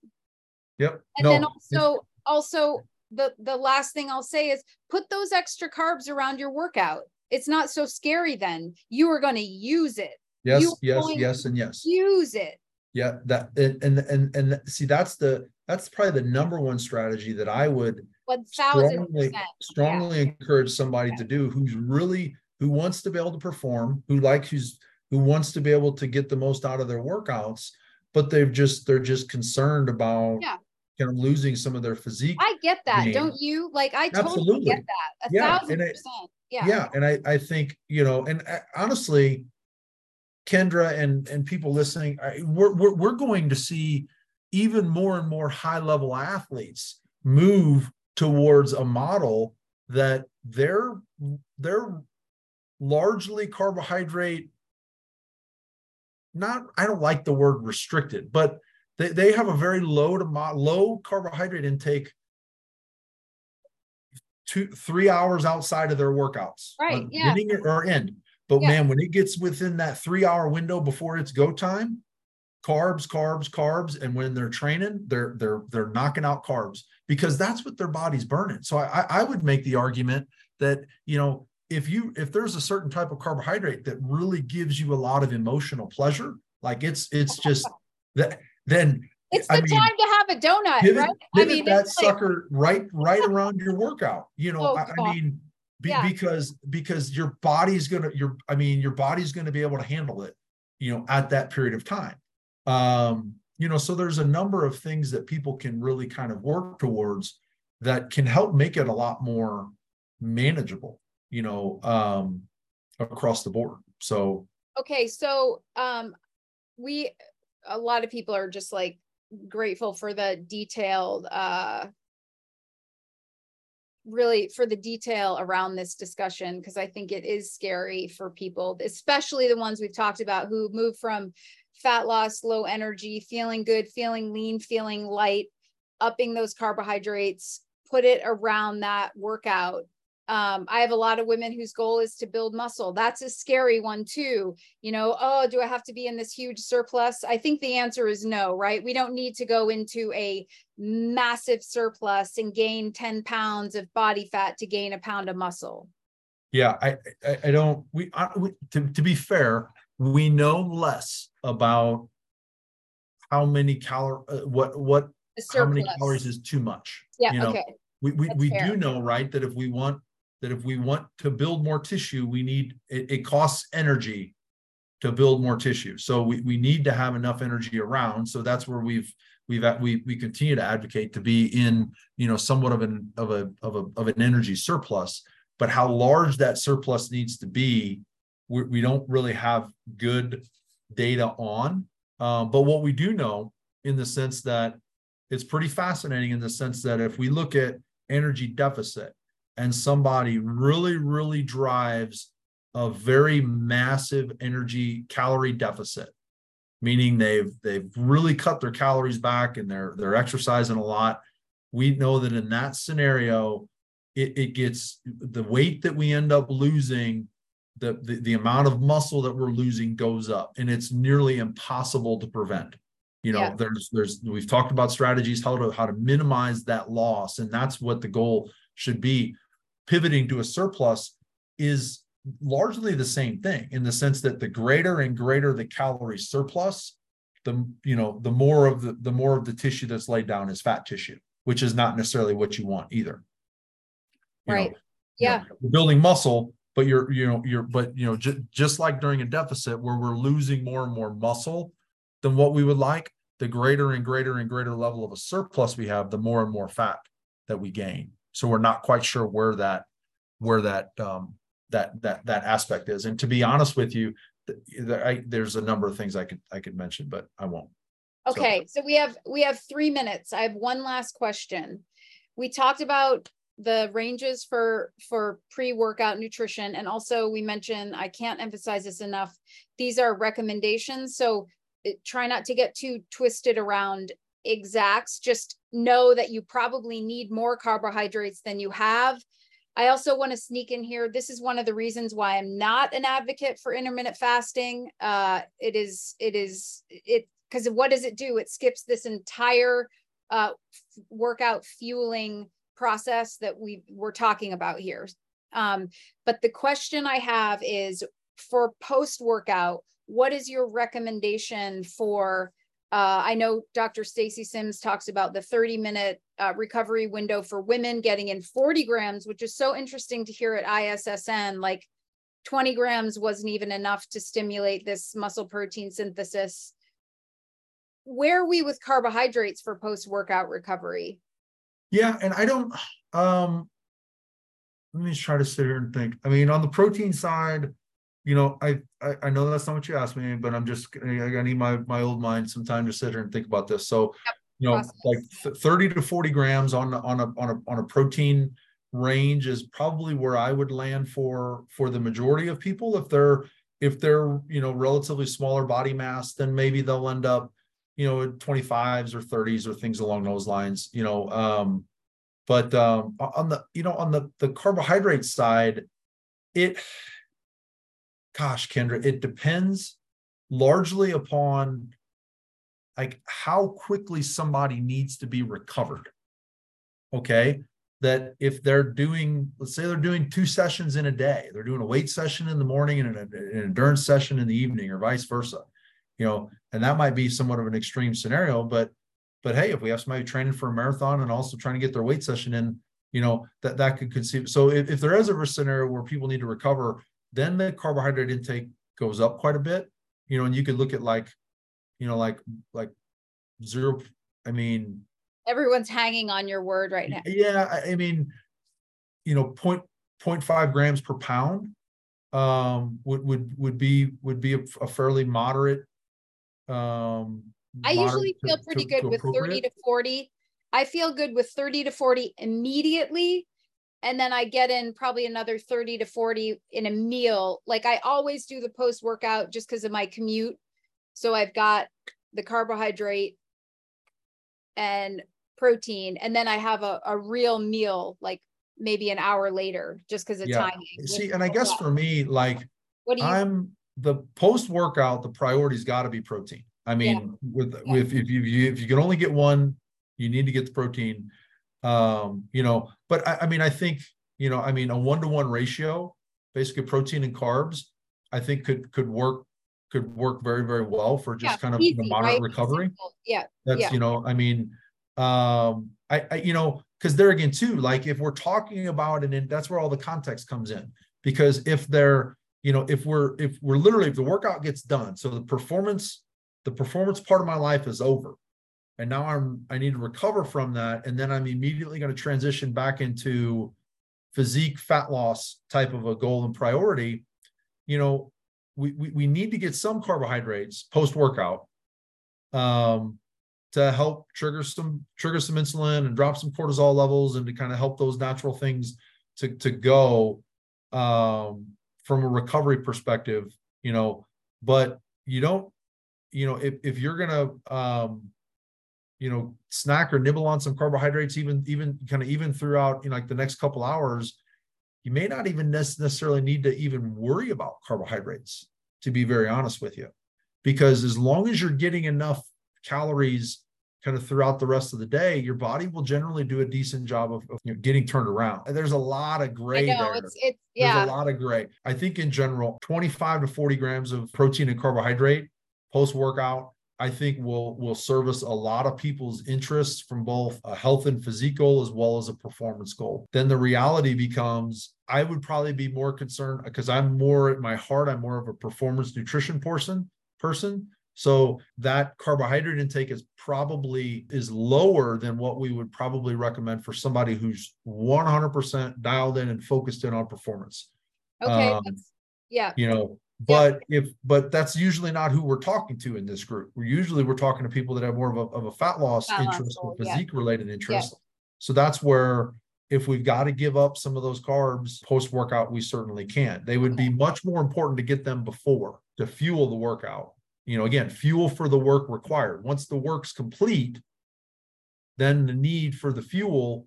B: Yep.
A: And no, then also also the the last thing i'll say is put those extra carbs around your workout. It's not so scary then. You are going to use it.
B: Yes yes yes and yes.
A: use it.
B: Yeah that and, and and see that's the that's probably the number one strategy that i would strongly strongly yeah. encourage somebody yeah. to do who's really who wants to be able to perform who likes who's who wants to be able to get the most out of their workouts but they've just they're just concerned about
A: yeah
B: kind of losing some of their physique
A: i get that gain. don't you like i totally get that a yeah. thousand percent yeah
B: yeah and i i think you know and I, uh, honestly kendra and and people listening I, we're, we're we're going to see even more and more high level athletes move towards a model that they're they're largely carbohydrate not i don't like the word restricted but they, they have a very low to mo- low carbohydrate intake two three hours outside of their workouts.
A: Right yeah.
B: or end. But yeah. man when it gets within that three hour window before it's go time carbs carbs carbs and when they're training they're they're they're knocking out carbs because that's what their body's burning. So i i would make the argument that you know if you if there's a certain type of carbohydrate that really gives you a lot of emotional pleasure like it's it's just [LAUGHS] that then
A: it's the I mean, time to have a donut,
B: pivot,
A: right?
B: Pivot I mean, that sucker like... right right around your workout. You know, oh, I, I, mean, be, yeah. because because your body's gonna your I mean your body's gonna be able to handle it. You know, at that period of time. Um, you know, so there's a number of things that people can really kind of work towards that can help make it a lot more manageable. You know, um, across the board. So
A: okay, so um, we a lot of people are just like grateful for the detailed uh really for the detail around this discussion because I think it is scary for people, especially the ones we've talked about who move from fat loss, low energy, feeling good, feeling lean, feeling light, upping those carbohydrates, put it around that workout um, I have a lot of women whose goal is to build muscle. That's a scary one too. You know, oh, do I have to be in this huge surplus? I think the answer is no, right? We don't need to go into a massive surplus and gain 10 pounds of body fat to gain a pound of muscle.
B: Yeah, I I, I don't. We, I, we to, to be fair, we know less about how many calories, uh, what what how many calories is too much.
A: Yeah. You know, okay.
B: We we, we do know right that if we want that if we want to build more tissue, we need it, it costs energy to build more tissue. So we, we need to have enough energy around. So that's where we've we've we we continue to advocate to be in you know somewhat of an of a of a of an energy surplus. But how large that surplus needs to be, we, we don't really have good data on. Um, but what we do know in the sense that it's pretty fascinating in the sense that if we look at energy deficit and somebody really, really drives a very massive energy calorie deficit, meaning they've they've really cut their calories back and they're they're exercising a lot. We know that in that scenario, it, it gets the weight that we end up losing, the, the the amount of muscle that we're losing goes up, and it's nearly impossible to prevent you know yeah. there's there's we've talked about strategies how to how to minimize that loss and that's what the goal should be pivoting to a surplus is largely the same thing in the sense that the greater and greater the calorie surplus the you know the more of the the more of the tissue that's laid down is fat tissue which is not necessarily what you want either.
A: You right. know, yeah.
B: you know, building muscle but you're you know you're but you know j- just like during a deficit where we're losing more and more muscle than what we would like the greater and greater and greater level of a surplus we have the more and more fat that we gain so we're not quite sure where that where that um, that that that aspect is. And to be honest with you, I, there's a number of things I could I could mention, but I won't.
A: Okay, so. so we have we have three minutes. I have one last question. We talked about the ranges for for pre-workout nutrition and also we mentioned i can't emphasize this enough these are recommendations so try not to get too twisted around exacts just know that you probably need more carbohydrates than you have i also want to sneak in here this is one of the reasons why i'm not an advocate for intermittent fasting uh it is it is it because what does it do it skips this entire uh workout fueling process that we were talking about here. Um, but the question I have is for post workout, what is your recommendation for? Uh, I know Dr. Stacy Sims talks about the 30 minute uh, recovery window for women getting in 40 grams, which is so interesting to hear at ISSN. Like 20 grams wasn't even enough to stimulate this muscle protein synthesis. Where are we with carbohydrates for post workout recovery?
B: Yeah, and I don't um let me try to sit here and think. I mean, on the protein side, you know, I, I, I know that's not what you asked me, but I'm just I need my my old mind some time to sit here and think about this. So, yep. you know, like 30 to 40 grams on on a on a on a protein range is probably where I would land for for the majority of people. If they're if they're you know relatively smaller body mass, then maybe they'll end up you know at 25s or 30s or things along those lines you know um but um on the you know on the the carbohydrate side it gosh kendra it depends largely upon like how quickly somebody needs to be recovered okay that if they're doing let's say they're doing two sessions in a day they're doing a weight session in the morning and an, an endurance session in the evening or vice versa you know, and that might be somewhat of an extreme scenario, but but hey, if we have somebody training for a marathon and also trying to get their weight session in, you know, that that could conceive. So if, if there is a scenario where people need to recover, then the carbohydrate intake goes up quite a bit. You know, and you could look at like, you know, like like zero. I mean,
A: everyone's hanging on your word right now.
B: Yeah, I mean, you know, point point five grams per pound um would would would be would be a, a fairly moderate
A: um, I usually feel to, pretty to, good to with 30 to 40. I feel good with 30 to 40 immediately. And then I get in probably another 30 to 40 in a meal. Like I always do the post workout just because of my commute. So I've got the carbohydrate and protein. And then I have a, a real meal, like maybe an hour later, just because of yeah. timing.
B: See, and I guess for me, like what do you I'm the post workout, the priority's got to be protein. I mean, yeah. with yeah. if if you if you can only get one, you need to get the protein. Um, you know, but I, I mean, I think you know, I mean, a one to one ratio, basically protein and carbs, I think could could work could work very very well for just yeah, kind of easy, moderate right? recovery.
A: Yeah,
B: that's
A: yeah.
B: you know, I mean, um, I, I you know, because there again too, like if we're talking about it, and that's where all the context comes in. Because if they're you know if we're if we're literally if the workout gets done so the performance the performance part of my life is over and now i'm i need to recover from that. And then i'm immediately going to transition back into physique fat loss type of a goal and priority. You know we we, we need to get some carbohydrates post workout um to help trigger some trigger some insulin and drop some cortisol levels and to kind of help those natural things to to go um from a recovery perspective, you know, but you don't, you know, if, if you're gonna um, you know, snack or nibble on some carbohydrates, even even kind of even throughout, you know, like the next couple hours, you may not even necessarily need to even worry about carbohydrates, to be very honest with you. Because as long as you're getting enough calories kind of throughout the rest of the day, your body will generally do a decent job of, of you know, getting turned around. There's a lot of gray know, there. It's, it's, yeah. There's a lot of gray. I think in general, 25 to 40 grams of protein and carbohydrate post workout, I think will will service a lot of people's interests from both a health and physique goal as well as a performance goal. Then the reality becomes I would probably be more concerned because I'm more at my heart, I'm more of a performance nutrition person person. So that carbohydrate intake is probably is lower than what we would probably recommend for somebody who's 100% dialed in and focused in on performance.
A: Okay. Um, yeah.
B: You know, but yeah. if but that's usually not who we're talking to in this group. We're usually we're talking to people that have more of a, of a fat loss fat interest loss or physique yeah. related interest. Yeah. So that's where if we've got to give up some of those carbs post workout, we certainly can. They would be much more important to get them before to fuel the workout. You know, again, fuel for the work required. Once the work's complete, then the need for the fuel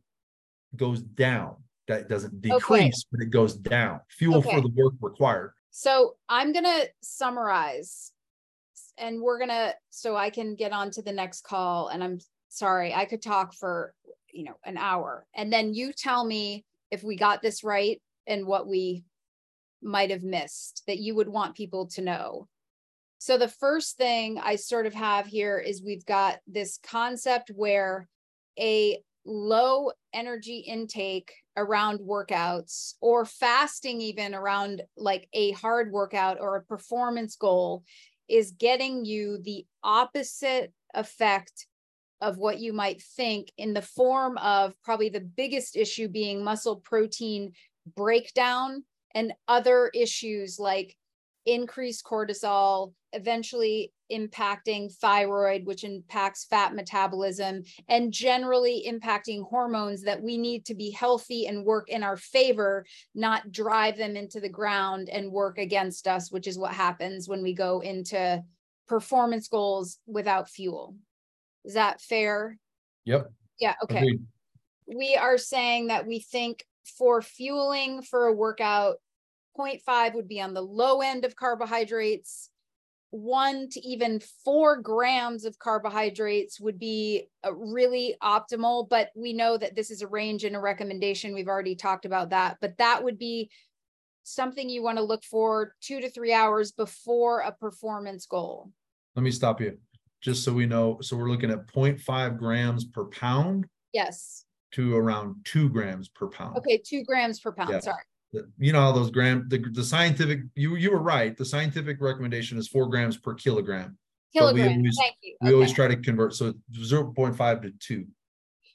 B: goes down. That doesn't decrease, okay. but it goes down. Fuel okay. for the work required.
A: So I'm going to summarize and we're going to, so I can get on to the next call. And I'm sorry, I could talk for, you know, an hour. And then you tell me if we got this right and what we might have missed that you would want people to know. So the first thing I sort of have here is we've got this concept where a low energy intake around workouts or fasting even around like a hard workout or a performance goal is getting you the opposite effect of what you might think in the form of probably the biggest issue being muscle protein breakdown and other issues like increased cortisol, eventually impacting thyroid, which impacts fat metabolism, and generally impacting hormones that we need to be healthy and work in our favor, not drive them into the ground and work against us, which is what happens when we go into performance goals without fuel. Is that fair?
B: Yep.
A: Yeah. Okay. Agreed. We are saying that we think for fueling for a workout, 0.5 would be on the low end of carbohydrates. One to even four grams of carbohydrates would be uh, really optimal, but we know that this is a range and a recommendation. We've already talked about that, but that would be something you want to look for two to three hours before a performance goal.
B: Let me stop you just so we know. So we're looking at 0.5 grams per pound.
A: Yes.
B: To around two grams per pound.
A: Okay, two grams per pound. Yeah. Sorry
B: you know how those gram the, the scientific you you were right. The scientific recommendation is four grams per kilogram.
A: Kilogram we always, thank you.
B: we okay. always try to convert so 0.5 to 2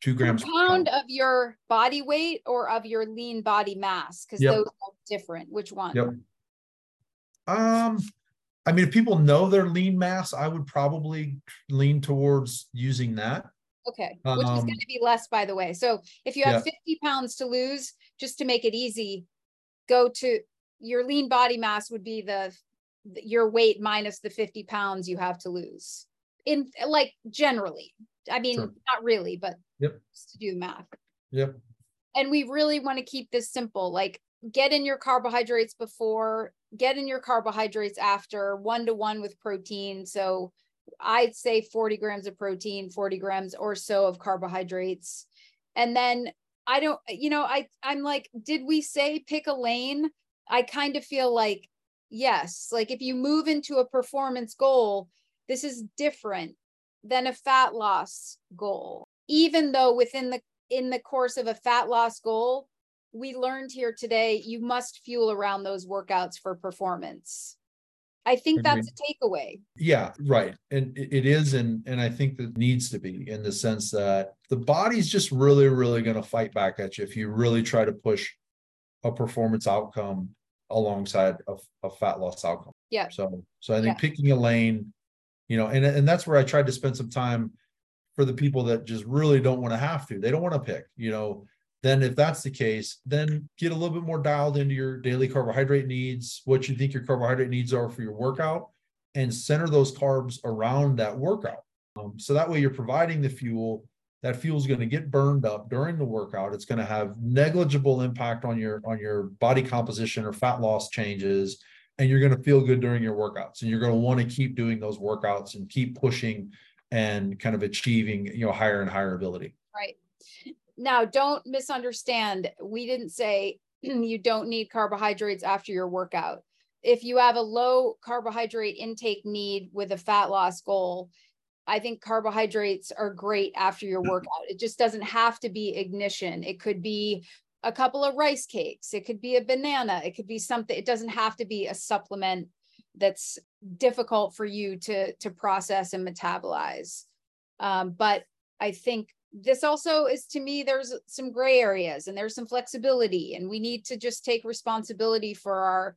B: 2 grams
A: per pound, pound, of your body weight or of your lean body mass? Because yep. those are different. Which one?
B: Yep. Um i mean if people know their lean mass i would probably lean towards using that.
A: Okay. Which um, is going to be less by the way. So if you have yeah. 50 pounds to lose just to make it easy go to your lean body mass would be the your weight minus the 50 pounds you have to lose. In like generally. I mean sure. not really but
B: yep.
A: just to do the math.
B: Yep.
A: And we really want to keep this simple like get in your carbohydrates before get in your carbohydrates after one to one with protein. So i'd say 40 grams of protein 40 grams or so of carbohydrates. And then I don't, you know, I I'm like, did we say pick a lane? I kind of feel like yes, like if you move into a performance goal, this is different than a fat loss goal. Even though within the in the course of a fat loss goal, we learned here today you must fuel around those workouts for performance. I think that's a takeaway.
B: Yeah, right. And it is and and I think that needs to be in the sense that the body's just really really going to fight back at you if you really try to push a performance outcome alongside a, a fat loss outcome.
A: Yeah.
B: So so I think yeah. picking a lane, you know, and and that's where I tried to spend some time for the people that just really don't want to have to. They don't want to pick, you know, then if that's the case, then get a little bit more dialed into your daily carbohydrate needs, what you think your carbohydrate needs are for your workout, and center those carbs around that workout. Um, so that way you're providing the fuel. That fuel is going to get burned up during the workout. It's going to have negligible impact on your on your body composition or fat loss changes, and you're going to feel good during your workouts. And you're going to want to keep doing those workouts and keep pushing and kind of achieving you know higher and higher ability.
A: Right now don't misunderstand. We didn't say [CLEARS THROAT] you don't need carbohydrates after your workout. If you have a low carbohydrate intake need with a fat loss goal i think carbohydrates are great after your workout. It just doesn't have to be ignition. It could be a couple of rice cakes. It could be a banana. It could be something. It doesn't have to be a supplement that's difficult for you to to process and metabolize. Um, but i think this also is to me there's some gray areas and there's some flexibility and we need to just take responsibility for our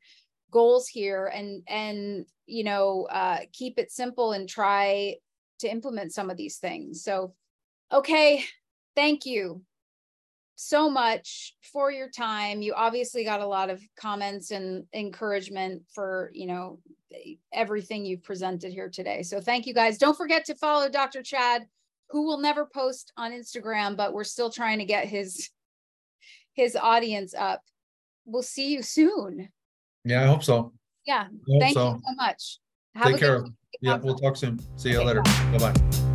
A: goals here and and you know uh, keep it simple and try to implement some of these things so okay thank you so much for your time. You obviously got a lot of comments and encouragement for, you know, everything you've presented here today. So thank you guys. Don't forget to follow Dr. Chad, who will never post on Instagram, but we're still trying to get his his audience up. We'll see you soon.
B: Yeah, I hope so.
A: Yeah.
B: Hope
A: Thank
B: so.
A: you so much. Have
B: Take
A: a
B: care. Yeah, we'll talk soon. See you later. Bye bye.